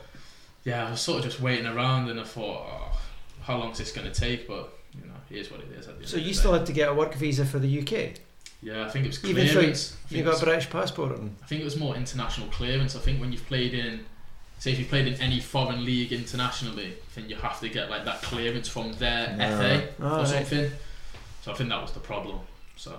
yeah, I was sort of just waiting around, and I thought, oh, how long is this going to take? But you know, is what it is. At the So you still had to get a work visa for the UK, yeah, I think it was even though clearance. I think you got was- a British passport. And I think it was more international clearance. I think when you've played in, say, if you played in any foreign league internationally, then you have to get like that clearance from their Ah. FA Oh, or right. something. So I think that was the problem. So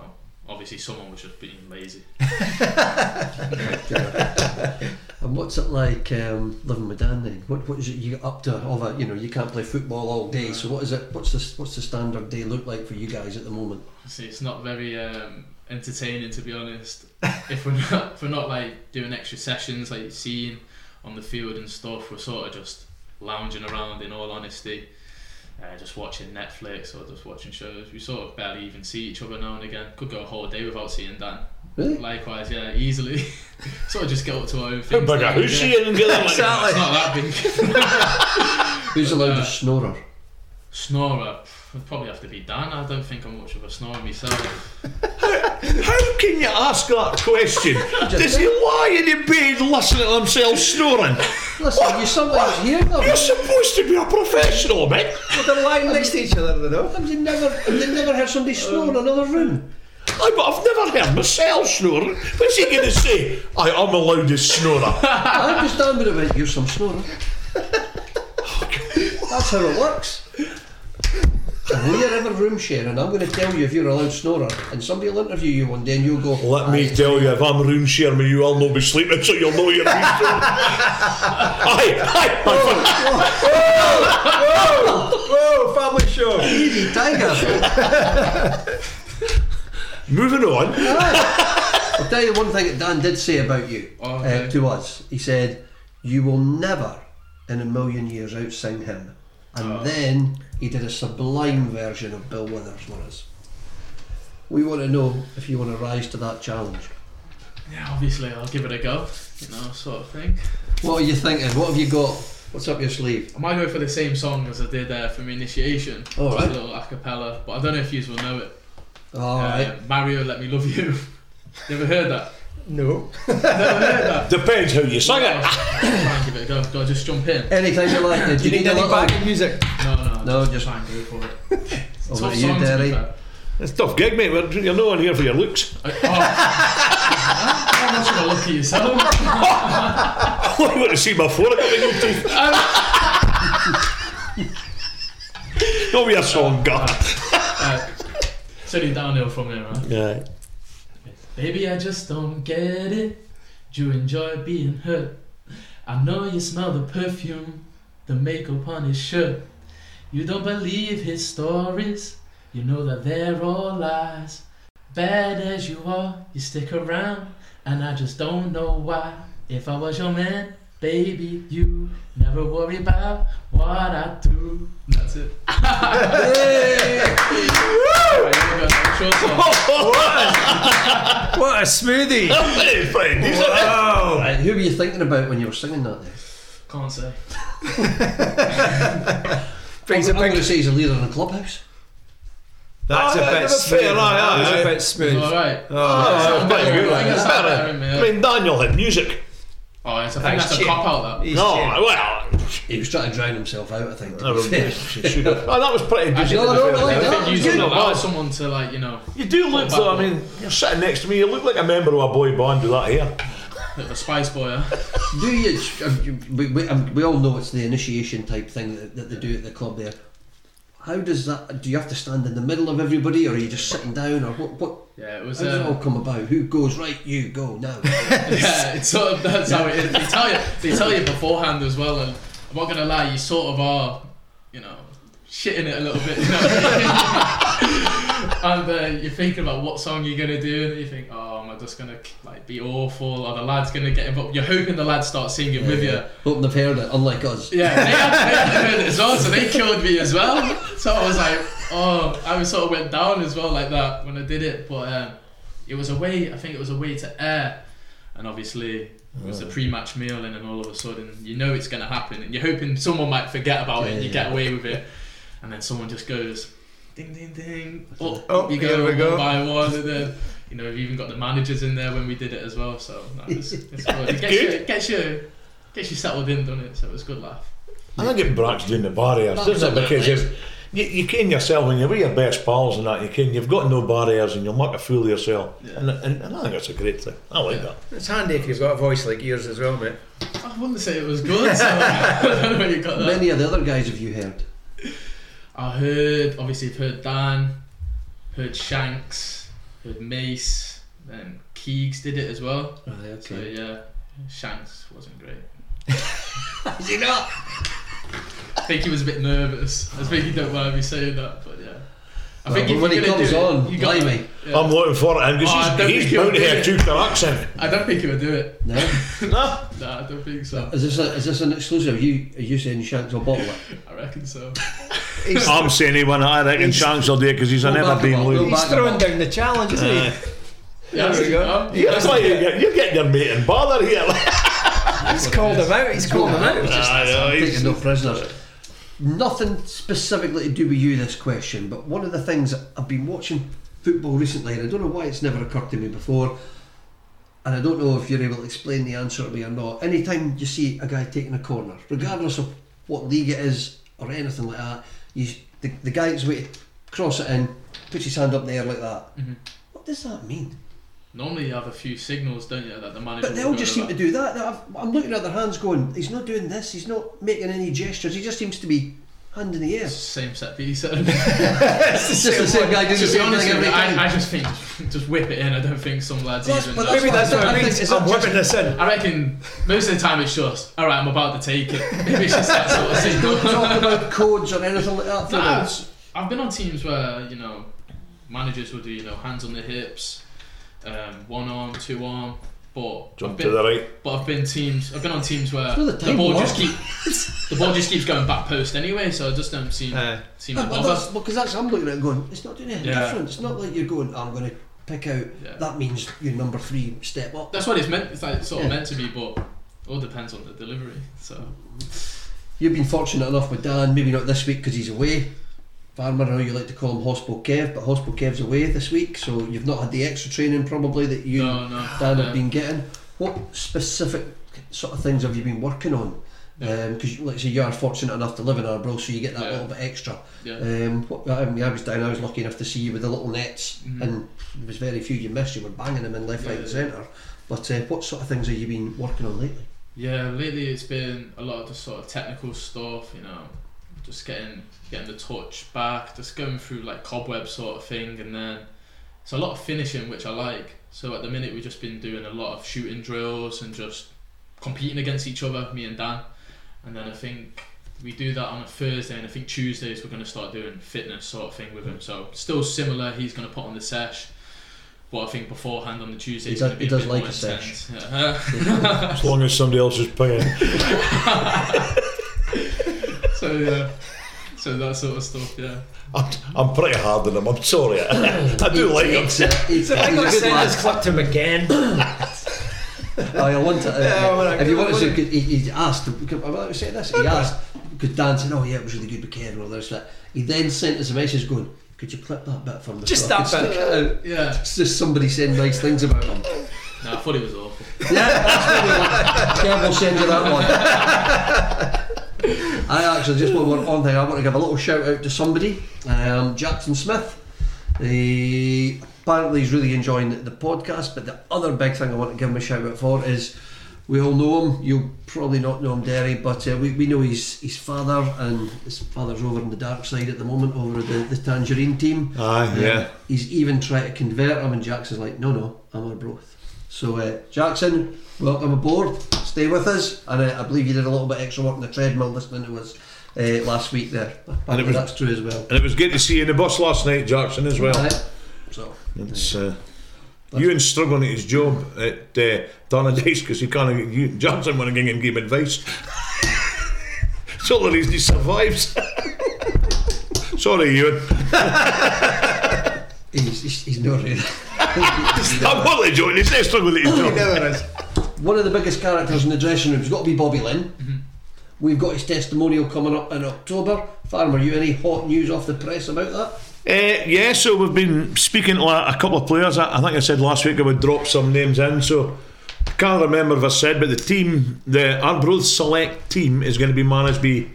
obviously someone was just being lazy. And what's it like um, living with Dan then? What what is it you get up to? All that you know, you can't play football all day. So what is it? What's the what's the standard day look like for you guys at the moment? See, it's not very um, entertaining to be honest. if we're not, if we're not like doing extra sessions, like seeing on the field and stuff, we're sort of just lounging around. In all honesty, uh, just watching Netflix or just watching shows. We sort of barely even see each other now and again. Could go a whole day without seeing Dan. Really? Likewise, yeah, easily. sort of just get up to our own How things. big a now and house again. she in and get that It's like not that big. Who's the Uh, loudest snorer? Snorer. Would probably have to be Dan. I don't think I'm much of a snorer myself. How can you ask that question? Does he lie in the bed listening to himself snoring? Listen, you sometimes hear them. You're supposed to be a professional, mate. well, they're lying next to each other, though. Have you never have you never heard somebody snore in another room? I, but I've never heard myself snoring. What's he going to say? I am the loudest snorer. I just down with it. went, You're some snorer. That's how it works. If we are ever room sharing, I'm going to tell you if you're a loud snorer, and somebody will interview you one day, and you'll go. Let me tell you, if I'm room sharing with you, I'll not be sleeping, so you'll know you're being snoring. aye, aye, Whoa, family show. Easy, tiger. Moving on. I'll tell you one thing that Dan did say about you Oh, uh, to us. He said, "You will never, in a million years, outsing him." And Oh. then he did a sublime version of Bill Withers for us. We want to know if you want to rise to that challenge. Yeah, obviously I'll give it a go. You know, sort of thing. What are you thinking? What have you got? What's up your sleeve? I might go for the same song as I did uh, for my initiation. All Just right. a little acapella, but I don't know if you will know it. All Uh, right. Mario, let me love you. you ever heard that? No. Never heard that. Depends who you sing I'll it. try and give it a go. Do I just jump in? Anytime you like. it. Do you need a any backing music? No, no. No, just, just- try and go for it. It's Over tough to you, song to Derry. It's a tough gig, mate. We're- You're no one here for your looks. I- Oh. How much of a look at yourself? Oh, I want to see my phone up in your teeth. Not be a song, God. Uh, it's only downhill from there, right? Yeah. Baby, I just don't get it. Do you enjoy being hurt? I know you smell the perfume, the makeup on his shirt. You don't believe his stories, you know that they're all lies. Bad as you are, you stick around, and I just don't know why. If I was your man, baby, you never worry about what I do. That's it. Right, here we go, short song. What a smoothie! Hey, fine. He's wow. Right, who were you thinking about when you were singing that then? Can't say. Brings I'm a going to say he's a leader in the clubhouse. That's Oh, a yeah, bit that's smooth. fair, aye, aye, That's a bit smooth. Alright. Oh, oh, Oh, I'm pretty better. good. I that's better. better. I mean, Daniel had music. Oh, yes, I think Thanks, that's a cop out. That. No, shit. well, He was trying to drown himself out, I think. to I be don't fair. know. She should have. Oh, that was pretty good. Actually, No, no, no, I no, think you it's don't good. allow someone to like you know. You do look though. I mean, you're sitting next to me. You look like a member of a boy band with that hair. Bit of a spice boy? Do you? um, We, we, um, we all know it's the initiation type thing that, that they do at the club there. How does that? Do you have to stand in the middle of everybody, or are you just sitting down, or what? What? Yeah, it was. How does it all Uh, come about? Who goes right? You go now. yeah, it's sort of that's how it is. They tell you, they tell you beforehand as well, and I'm not gonna lie, you sort of are, you know, shitting it a little bit, you know. and uh, you're thinking about what song you're gonna do, and you think, oh, am just gonna like be awful, or the lad's gonna get involved? You're hoping the lads start singing with you. Hoping they've heard it, unlike us. Yeah, they had, they had heard it as well, so they killed me as well. So I was like, oh, I was sort of went down as well like that when I did it. But um, it was a way, I think it was a way to air, and obviously it was a pre-match meal, and then all of a sudden you know it's gonna happen, and you're hoping someone might forget about it, and you Yeah. get away with it, and then someone just goes, ding ding ding, oh, Oh, you here go we one go. by one, and then. You know, we've even got the managers in there when we did it as well, so no, it's, it's good. It gets good. you, gets you, gets you settled in, doesn't it? So it was a good laugh. I think it breaks down the barriers, doesn't it? Because Absolutely. if you, you can yourself when you're with your best pals and that, you can. You've got no barriers and you'll make a fool of yourself. Yeah. And, and, and I think that's a great thing. I like Yeah. that. It's handy if you've got a voice like yours as well, mate. I wouldn't say it was good. So I don't know where you got that. Many of the other guys have you heard? I heard, obviously, I've heard Dan, heard Shanks, heard Mace, then Keegs did it as well. Right, So yeah, Shanks wasn't great. Is he not? I think he was a bit nervous. I think he don't mind me saying that, but yeah. I think if when he comes do it, on, you got. blimey. Yeah. I'm looking for it because Oh, he's, think he's he'll bound to do have it. two accent. I don't think he would do it. No. no? Nah, I don't think so. Is this a, is this an exclusive? You are you saying Shanks will bottle it? I reckon so. He's, I'm saying he won it. I reckon He's- Shanks will do it because he's a Go never been about, lose. go he's throwing down the challenge, isn't he? Yeah, There we go. no, Yeah, that's why you get, you're getting your mate in bother here. He's called him out. He's called him out. I know, he's- Taking no prisoners. Nothing specifically to do with you this question, but one of the things I've been watching football recently, and I don't know why it's never occurred to me before, and I don't know if you're able to explain the answer to me or not. Anytime you see a guy taking a corner, regardless of what league it is or anything like that, you, the, the guy that's waiting to cross it in, puts his hand up in the air like that. Mhm. What does that mean? Normally you have a few signals, don't you, that the manager. But they all just seem about. to do that. I've- I'm looking at their hands going, he's not doing this, he's not making any gestures, he just seems to be hand in the air. Same set piece. to It's just the same guy doing the be same honest thing with you. I, I just think just whip it in. I don't think some lads That's- even. but. Maybe that's what I it think it's I'm whipping this in. I reckon most of the time it's just all right. I'm about to take it. Maybe it's just that sort of signal. Don't talk about codes or anything like that. for Nah, them. I've been on teams where you know managers will do you know hands on the hips, um, one arm, two arm. But Jump I've to been, the right. but I've been teams. I've been on teams where the the ball for just that. keep the ball just keeps going back post anyway. So I just don't seem Uh, seem Yeah, to but bother. that's because that's I'm looking at it going. It's not doing anything Yeah. different. It's not like you're going. I'm going to pick out. Yeah. That means you're number three. Step up. That's what it's meant. It's like sort of Yeah. meant to be, but it all depends on the delivery. So You've been fortunate enough with Dan. Maybe not this week because he's away. Farmer, I know you like to call him Hospital Kev, but Hospital Kev's away this week, so you've not had the extra training probably that you no, no. Dan yeah. have been getting. What specific sort of things have you been working on? Yeah. Because, like I say, you are fortunate enough to live in Arbroath, so you get that Yeah. little bit extra. Yeah. Um, what, I, mean, I was down, I was lucky enough to see you with the little nets, Mhm. and there was very few you missed. You were banging them in left, right, and centre. But uh, what sort of things have you been working on lately? Yeah, lately it's been a lot of the sort of technical stuff, you know, just getting getting the touch back, just going through like cobweb sort of thing, and then it's a lot of finishing which I like. So at the minute we've just been doing a lot of shooting drills and just competing against each other, me and Dan, and then I think we do that on a Thursday, and I think Tuesdays we're going to start doing fitness sort of thing with him. So still similar, he's going to put on the sesh. But I think beforehand on the Tuesday, He does- going be he a does bit like more a sesh. Yeah. As long as somebody else is paying. so yeah, so that sort of stuff. Yeah. I'm, I'm pretty hard on him. I'm sorry. I do like him. He's, uh, he's, I got a to good send this lad. clip to him again. Oh, I want to. Uh, Yeah, well, if you want to, say, he, he asked. I'm about to say this. He asked because Dan said, "Oh yeah, it was really good with Kevin." Or this that. He then sent us a message going, "Could you clip that bit for me?" Just so that bit. stick it out?" Yeah. It's just somebody saying nice things about him. No, I thought it was awful. Yeah, that's what we want. Kev will send you that one. I actually just want one, one thing. I want to give a little shout out to somebody, um, Jackson Smith. He apparently he's really enjoying the, podcast. But the other big thing I want to give him a shout out for is we all know him. You'll probably not know him, Derry, but uh, we, we know his his father, and his father's over on the dark side at the moment, over the, the Tangerine team. Aye, Uh, yeah. He's even tried to convert him, and Jackson's like, no, no, I'm Arbroath. So, uh, Jackson, welcome aboard. Stay with us. And uh, I believe you did a little bit extra work on the treadmill listening to us uh, last week there. And it was- that's true as well. And it was good to see you in the bus last night, Jackson, as well. Aye. So, It's uh, you and struggling at his job at uh, Tannadice because he can't. You, Jackson want to give him give him advice. it's all the reason he survives. Sorry, Ewan. he's, he's, he's not really. I'm only joking. He's not struggling at his job. never is. One of the biggest characters in the dressing room's got to be Bobby Linn. We've got his testimonial coming up in October. Farmer, you any hot news off the press about that? Uh, yeah, so we've been speaking to a, a couple of players. I, I think I said last week I would drop some names in. So I can't remember if I said, but the team, the Arbroath Select team, is going to be managed by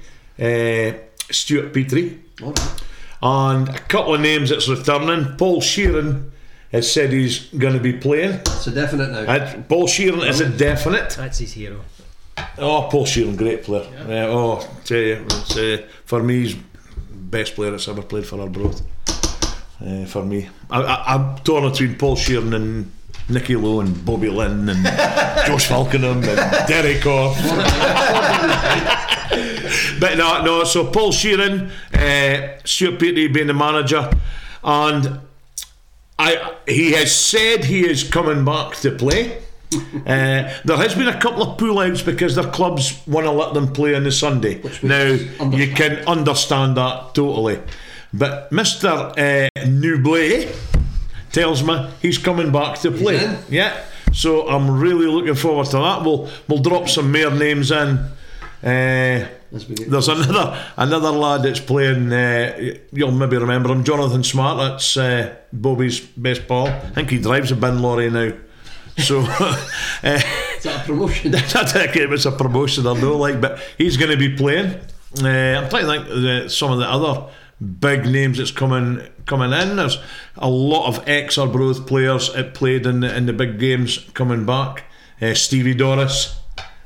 uh, Stuart Petrie. All right. And a couple of names that's returning. Paul Sheerin has said he's going to be playing. It's a definite now. Uh, Paul Sheerin is a definite. That's his hero. Oh, Paul Sheerin, great player. Yeah, oh, tell you, it's, uh, for me, he's best player that's ever played for Arbroath. Uh, for me, I, I, I'm torn between Paul Sheerin and Nicky Lowe and Bobby Linn and Josh Falkingham and Derek Orr. but no, no. So Paul Sheerin, uh, Stuart Petrie being the manager, and I he has said he is coming back to play. uh, there has been a couple of pull-outs because their clubs want to let them play on the Sunday. Now you can understand that totally, but Mister uh, tells me he's coming back to play. in? Yeah, so I'm really looking forward to that. We'll we'll drop some more names in. Uh, As we get there's another another lad that's playing. Uh, you'll maybe remember him, Jonathan Smart. That's uh, Bobby's best pal. I think he drives a bin lorry now. So uh, Is that a promotion? I think it was a promotion or no, like, but he's going to be playing. Uh, I'm trying to think of the, some of the other big names that's coming coming in. There's a lot of ex Arbroath players that played in the, in the big games coming back. Uh, Stevie Doris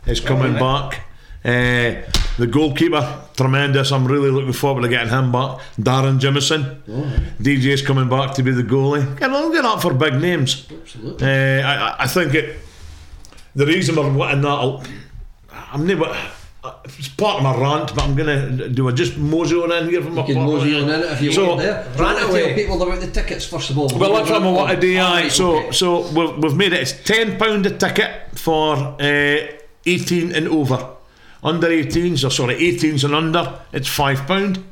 is coming back. Uh, the goalkeeper, tremendous. I'm really looking forward to getting him back. Darren Jamieson, DJ's coming back to be the goalie. Get get up for big names. Absolutely. Uh, I, I- think it. The reason we're wanting that, I'll- I'm never. It's part of my rant, but I'm gonna do a just mosey on in here from my You can mosey on in it if you So- want there. Rant Rant away. Tell people about the tickets first of all. Well, that's what I want to do. Aye. So, okay. so we've, we've made it. It's ten pound a ticket for uh, eighteen and over. Under 18s, or sorry, 18s and under, it's five pound.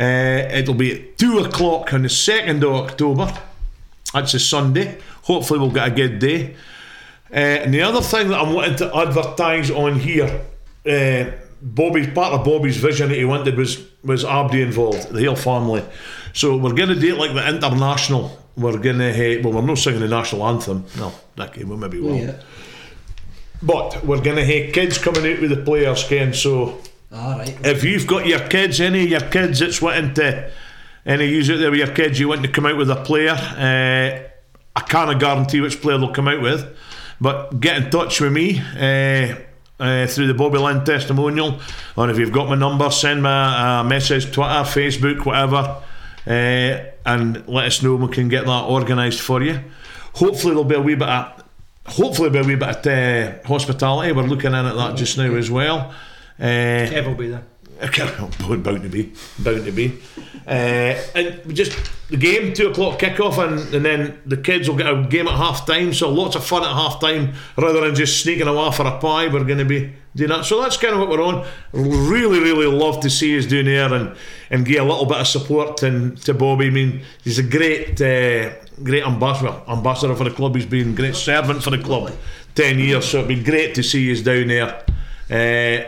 Uh, it'll be at two o'clock on the second of October. That's a Sunday. Hopefully, we'll get a good day. Uh, and the other thing that I'm wanting to advertise on here, uh, Bobby, part of Bobby's vision that he wanted was was Abdi involved, the Hale family. So we're going to do it like the international. We're going to, uh, well, we're not singing the national anthem. No, that okay, well, maybe we'll. Yeah. But we're going to have kids coming out with the players, Ken. So All right. if you've got your kids, any of your kids that's wanting to, any of you out there with your kids, you want to come out with a player, uh, I can't guarantee which player they'll come out with, but get in touch with me uh, uh, through the Bobby Linn testimonial, or if you've got my number, send me a, a message, Twitter, Facebook, whatever, uh, and let us know. and We can get that organised for you. Hopefully, there'll be a wee bit of. Hopefully, be a bit of uh, hospitality. We're looking in at that just now as well. Uh, Kev will be there. bound to be, bound to be. Uh, and just the game two o'clock kickoff, and, and then the kids will get a game at half time. So lots of fun at half time, rather than just sneaking away for a pie. We're going to be doing that. So that's kind of what we're on. Really, really love to see us doing there and and give a little bit of support and to Bobby. I mean, he's a great, uh, great ambassador, ambassador for the club. He's been great servant for the club, ten years. So it'd be great to see us down there. Uh,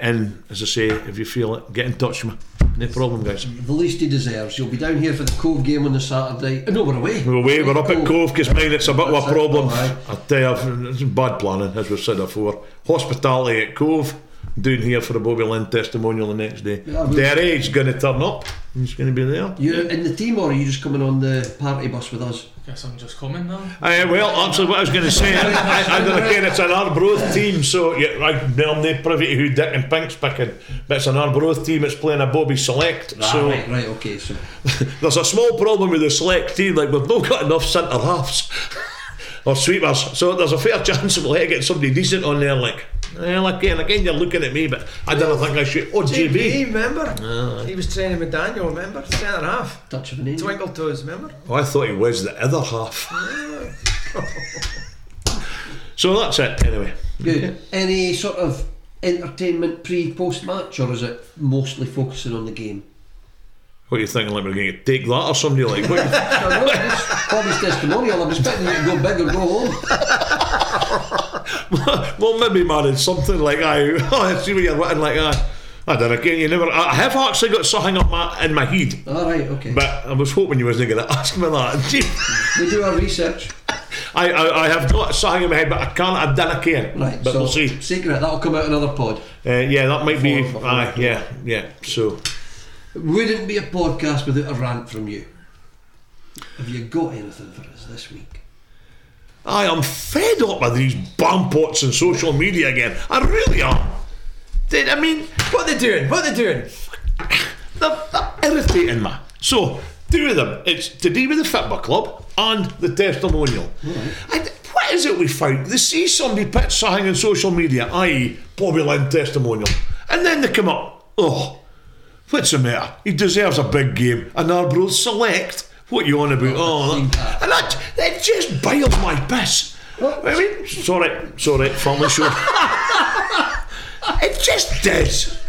and as I say, if you feel it, get in touch with me. No problem, guys. The least he deserves. You'll be down here for the Cove game on the Saturday. Uh, No, we're away. We're away, we're up at Cove because mine it's a bit of a That's it. problem. I tell you, it's bad planning, as we've said before. Hospitality at Cove, down here for a Bobby Linn testimonial the next day. Yeah, we- Derry's going to turn up. He's going to be there. You in the team or are you just coming on the party bus with us? I guess I'm just coming now. Uh, well, actually, what I was going to say, I, I, I don't know, again, it's an Arbroath team, so yeah, I, I'm not privy to who Dick and Pink's picking, but it's an Arbroath team that's playing a Bobby Select. so right, right, okay. So there's a small problem with the Select team, like we've not got enough centre halves or sweepers, so there's a fair chance we'll have to get somebody decent on there, like. Well, again, again, you're looking at me, but I don't think I should. Oh, JB, JB. remember? Ah, he was training with Daniel, remember? Centre half. touch of an angel. Twinkle toes, remember? Oh, I thought he was the other half. so that's it, anyway. Good. Any sort of entertainment pre post match, or is it mostly focusing on the game? What are you thinking? Like we're going to take that or somebody like? What, I don't know, it's Bobby's testimonial. I'm expecting you to go big or go home. well, maybe man, it's something like I. Oh, I see what you're writing like I. I don't know. You never. I have actually got something up my, in my head, All right, okay. but I was hoping you wasn't going to ask me that. We do our research. I, I, I have got something in my head, but I can't. I don't can. Right, but so we'll see. secret that'll come out another pod. Uh, yeah, that might be. Aye, yeah, yeah. So Wouldn't be a podcast without a rant from you. Have you got anything for us this week? I am fed up with these bampots and social media again. I really am. They- I mean, What they doing? What they doing? they're, they're irritating me. So, two of them. It's to do with the football club and the testimonial. And what is it we found? They see somebody put something on social media, i.e., Bobby Linn testimonial, and then they come up, oh, what's the matter? He deserves a big game. And Arbroath select. What you on about? Oh, oh that. and that, that just biles my piss. I mean, sorry, sorry, family show. it just does.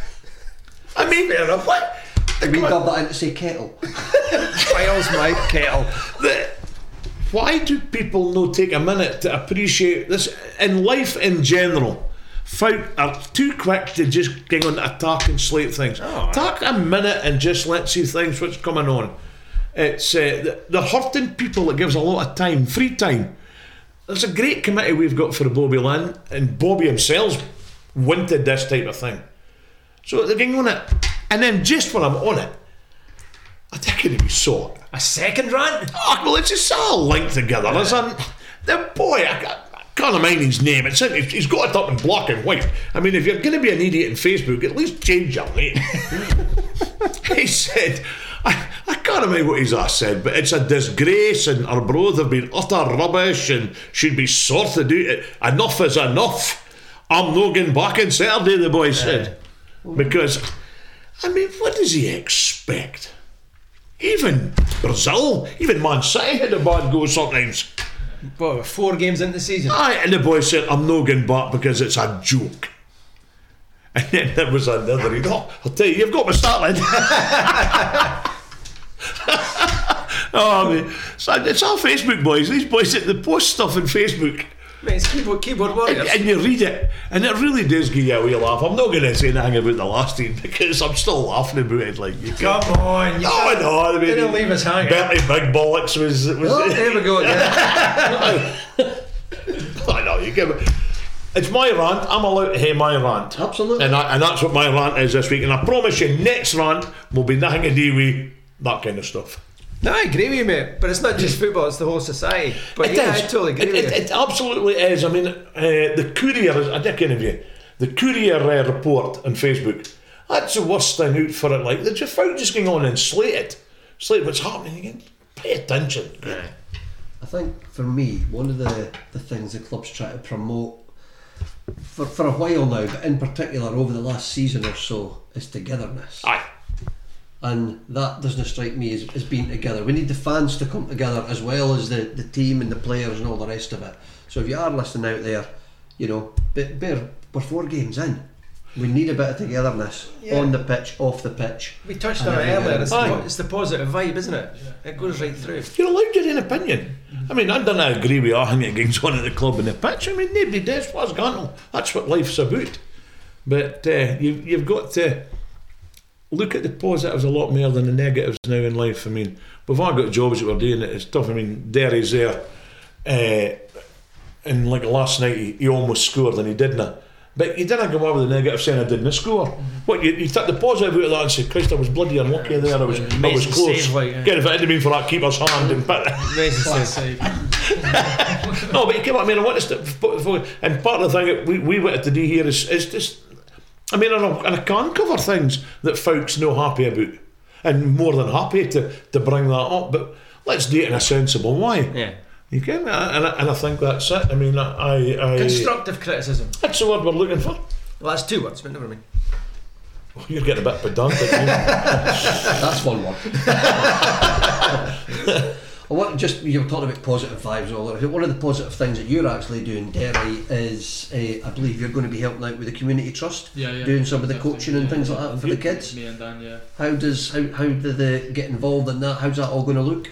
I mean, what? We dub that in to say kettle. Files my kettle. the, why do people not take a minute to appreciate this in life in general? Folk are too quick to just get on attack and slate things. Oh, Take a minute and just let's see things what's coming on. It's uh, they're hurting people. It gives a lot of time, free time. There's a great committee we've got for Bobby Linn, and Bobby himself wanted this type of thing. So they're getting on it, and then just when I'm on it, I take it to be so. A second rant? Oh, well, it's just all linked together, isn't The boy, I can't mind his name. It's he's got it up in black and white. I mean, if you're going to be an idiot in Facebook, at least change your name. he said, I, I can't remember what his ass said, but it's a disgrace and our brothers have been utter rubbish and should be sorted out. Enough is enough. I'm no going back on Saturday, the boy said. Because, I mean, what does he expect? Even Brazil, even Man City had a bad go sometimes. Four games into the season? Aye, and the boy said, I'm not going back because it's a joke. And then there was another, he oh, I'll tell you, you've got me started. oh, man. so it's our Facebook boys. These boys that they post stuff on Facebook. Mate, it's keyboard, keyboard And, warriors. and you read it, and it really does give you a wee laugh. I'm not going to say anything about the last team because I'm still laughing about it. Like you Come on, you Oh, know. I mean, Didn't leave us hanging. Bentley Big Bollocks was. was Oh, there we go again. I know you give it. It's my rant. I'm allowed to hear my rant, Absolutely. and I, and that's what my rant is this week. And I promise you, next rant will be nothing to do with that kind of stuff. no, I agree with you, mate. But it's not just football; it's the whole society. But It yeah, is. I totally agree It, with it, you. it absolutely is. I mean, uh, the Courier is a dick of you. The Courier uh, report on Facebook. That's the worst thing out for it. Like they're just folk just going on and slate it, slate what's happening again. Pay attention. I think for me, one of the, the things the clubs try to promote for, for a while now, but in particular over the last season or so, is togetherness. Aye. And that doesn't strike me as, as being together. We need the fans to come together as well as the, the team and the players and all the rest of it. So if you are listening out there, you know, but bear, we're four games in. We need a bit of togetherness Yeah. on the pitch, off the pitch. We touched on it earlier. It's the, it's the positive vibe, isn't it? It goes right through. You're allowed your own opinion. I mean, I don't agree with everything that goes on at the club and the pitch. I mean, nobody does. What's going on? That's what life's about. But uh, you, you've got to look at the positives a lot more than the negatives now in life. I mean, we've all got jobs that we're doing. It's tough. I mean, Derry's there. Uh, and like last night, he, he almost scored and he didn't. But you didn't go away with the negative saying I didn't score. What you, you took the positive out of that and said, Christ, I was bloody unlucky there. I was, I was close. save, like, yeah. Get if it hadn't been for that keeper's hand and put Amazing Class save. save. No, but you came. Up. I mean, I want us to. And part of the thing that we, we wanted to do here is, is just. I mean, and I, and I can cover things that folks know happy about, and more than happy to, to bring that up. But let's do it in a sensible way. Yeah. You can, and I, and I think that's it. I mean, I, I Constructive criticism. that's the word we're looking for. Well, that's two words, but never mind. Oh, you're getting a bit pedantic. That's one word. I want just you were talking about positive vibes all over. One of the positive things that you're actually doing, Derry, is uh, I believe you're going to be helping out with the community trust, Yeah, yeah. doing some of the coaching and yeah, things yeah. like that for the kids. Me and Dan, yeah. How does how how do they get involved in that? How's that all going to look?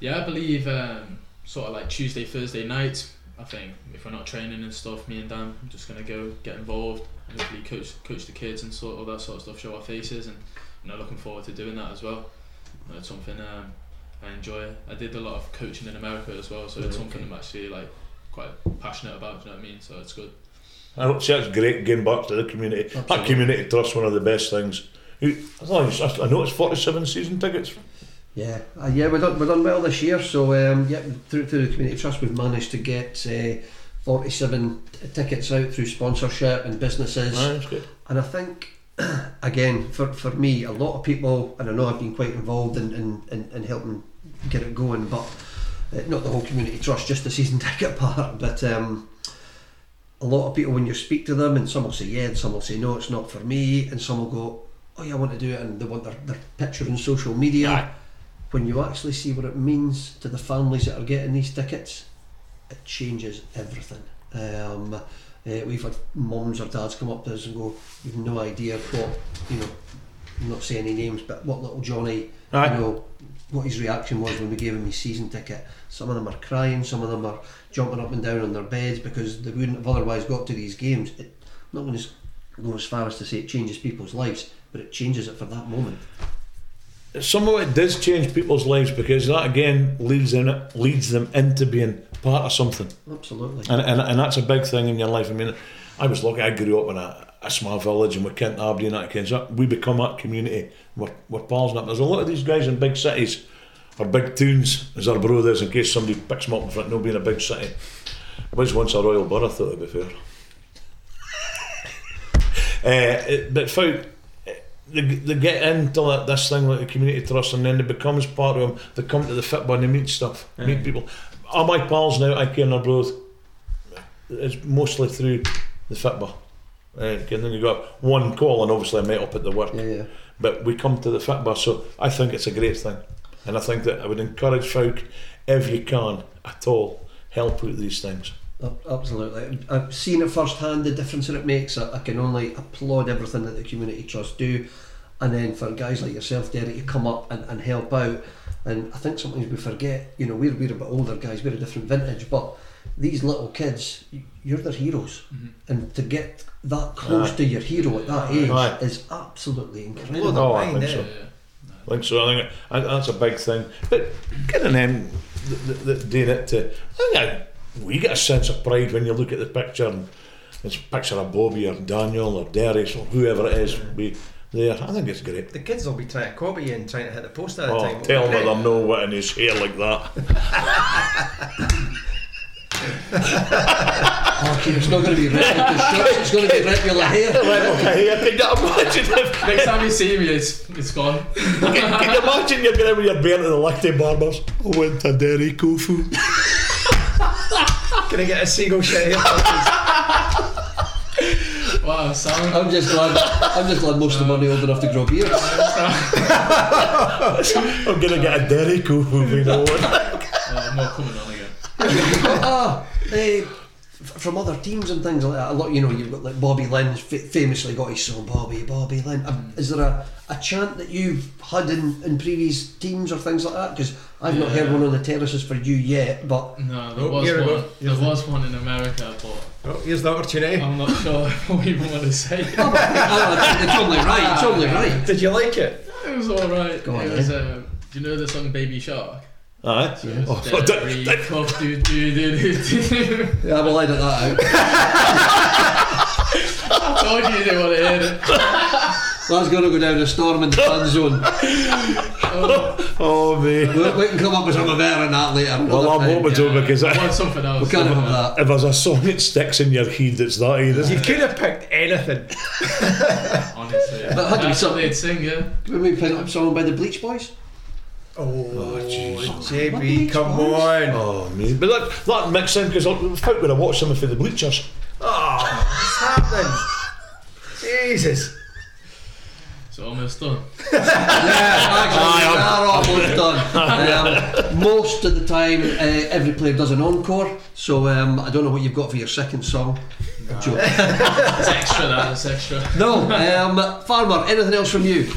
Yeah, I believe um, sort of like Tuesday, Thursday night. I think if we're not training and stuff, me and Dan, I'm just gonna go get involved. And hopefully, coach coach the kids and sort all that sort of stuff. Show our faces, and you know, looking forward to doing that as well. You know, it's something um, I enjoy. I did a lot of coaching in America as well, so it's something okay. I'm actually like quite passionate about. Do you know what I mean? So it's good. I don't see it's great getting back to the community. That community trust one of the best things. You- I thought- I know it's forty-seven season tickets. Yeah, uh, yeah, we've done, we've done well this year. So um, yeah, through, through the community trust, we've managed to get uh, 47 t- tickets out through sponsorship and businesses. Aye, that's good. And I think, again, for, for me, a lot of people, and I know I've been quite involved in, in, in, in helping get it going, but uh, not the whole community trust, just the season ticket part. But um, a lot of people, when you speak to them, and some will say yeah, and some will say no, it's not for me, and some will go, oh yeah, I want to do it, and they want their, their picture on social media. Aye. When you actually see what it means to the families that are getting these tickets, it changes everything. Um, uh, we've had mums or dads come up to us and go, "You've no idea what you know." I'm not saying any names, but what little Johnny, Aye. you know, what his reaction was when we gave him his season ticket. Some of them are crying, some of them are jumping up and down on their beds because they wouldn't have otherwise got to these games. It, I'm not going to go as far as to say it changes people's lives, but it changes it for that moment. Some of it does change people's lives because that again leads them leads them into being part of something, Absolutely. and and, and that's a big thing in your life. I mean, I was lucky. I grew up in a, a small village, and we Kent Aberdeen, that kind of stuff. We become that community. We're, we're pals now. There's a lot of these guys in big cities, or big towns, as our brothers. In case somebody picks them up in front, no being a big city. It was once a royal borough, though, to be fair. uh, it- but folk, they, they get into this thing like the community trust and then it becomes part of them they come to the football and they meet stuff meet people all my pals now I care their bros it's mostly through the football uh, and then you got one call and obviously I met up at the work Yeah, yeah. but we come to the football so I think it's a great thing and I think that I would encourage folk if you can at all help with these things Absolutely. I've seen it firsthand, the difference that it makes. I, I can only applaud everything that the Community Trust do. And then for guys like yourself, Derek, to come up and, and help out. And I think sometimes we forget, you know, we're, we're a bit older guys, we're a different vintage, but these little kids, you're their heroes. Mm-hmm. And to get that close Aye. to your hero at that age Aye. is absolutely incredible. their Oh, I think so. Yeah. I think so. I think that- that's a big thing. But getting them that, that doing it to, I think I, we get a sense of pride when you look at the picture and it's a picture of Bobby or Daniel or Darius or whoever it is be there. I think it's great. The kids will be trying to copy you and trying to hit the post all the Oh, time. tell him that I'm no what in his hair like that. Okay, it's not going to be red with the shorts, it's going to be red with the hair. hair. Can you imagine if, Next time you see me, it's it's gone. can, can you imagine you're going with your beard to the lefty barbers? I went to Derry Kofu. Can I get a seagull shit here? Wow, sound. I'm just glad. I'm just glad most of them aren't old enough to grow beards. I'm going to get a Derry Kofu, you know uh, what? Oh, more coming on again. Ah, eh, from other teams and things like that. A lot, you know, you've got like Bobby Linn, f- famously got his song Bobby, Bobby Linn. Um, is there a, a chant that you've had in, in previous teams or things like that? Because I've not heard one on the terraces for you yet, but No, there Oh, was here one. go. There was one in America, but Oh, here's the opportunity. I'm not sure if I even want to say. it. oh, it's only right. It's only right. Did you like it? It was alright. Go on, it was. Uh, do you know the song Baby Shark? Aye. So it's Oh, Derry, that- Cuff, do, do, do, do, do. Yeah, well, I did that out. I told you you didn't want to hear it. That's going to go down a storm in the fan zone. Oh, oh mate. We, we can come up with something better than that later. Well, I'm time. hoping to because I I, want something else. We can't have that. if there's a song that sticks in your head, it's that either. You could have picked anything. Honestly. But had to be That's what something- they'd sing, yeah. When we pick up someone by the Bleach Boys? Oh, Jesus. JB, come on. Oh, mate. But that, that mixed in because I thought when I watched something for the Bleachers. Oh, what's happening? Jesus. It's almost done. Yeah, actually, we are almost done. Um, most of the time, uh, every player does an encore. So um, I don't know what you've got for your second song. Joke. It's extra, that. It's extra. No, um, Farmer. Anything else from you?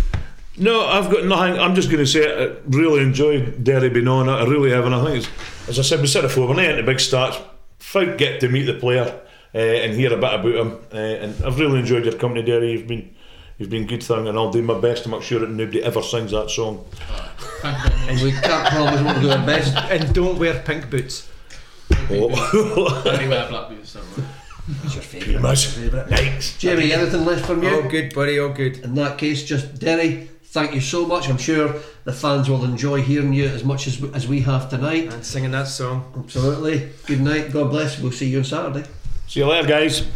No, I've got nothing. I'm just going to say I really enjoyed Derry being on it. I really have, and I think it's, as I said, we said it before, we're not into big stats. Fight get to meet the player uh, and hear a bit about him. Uh, and I've really enjoyed your company, Derry. You've been you've been good thing, and I'll do my best to make sure that nobody ever sings that song. Thank you very much. And we can't promise we'll do our best. And don't wear pink boots. Oh, Only wear black boots, don't worry. What's your favourite? much. Yikes. Jamie, anything left from you? All good, buddy, all good. In that case, just Derry, thank you so much. I'm sure the fans will enjoy hearing you as much as, as we have tonight. And singing that song. Absolutely. Good night. God bless. We'll see you on Saturday. See you later, guys.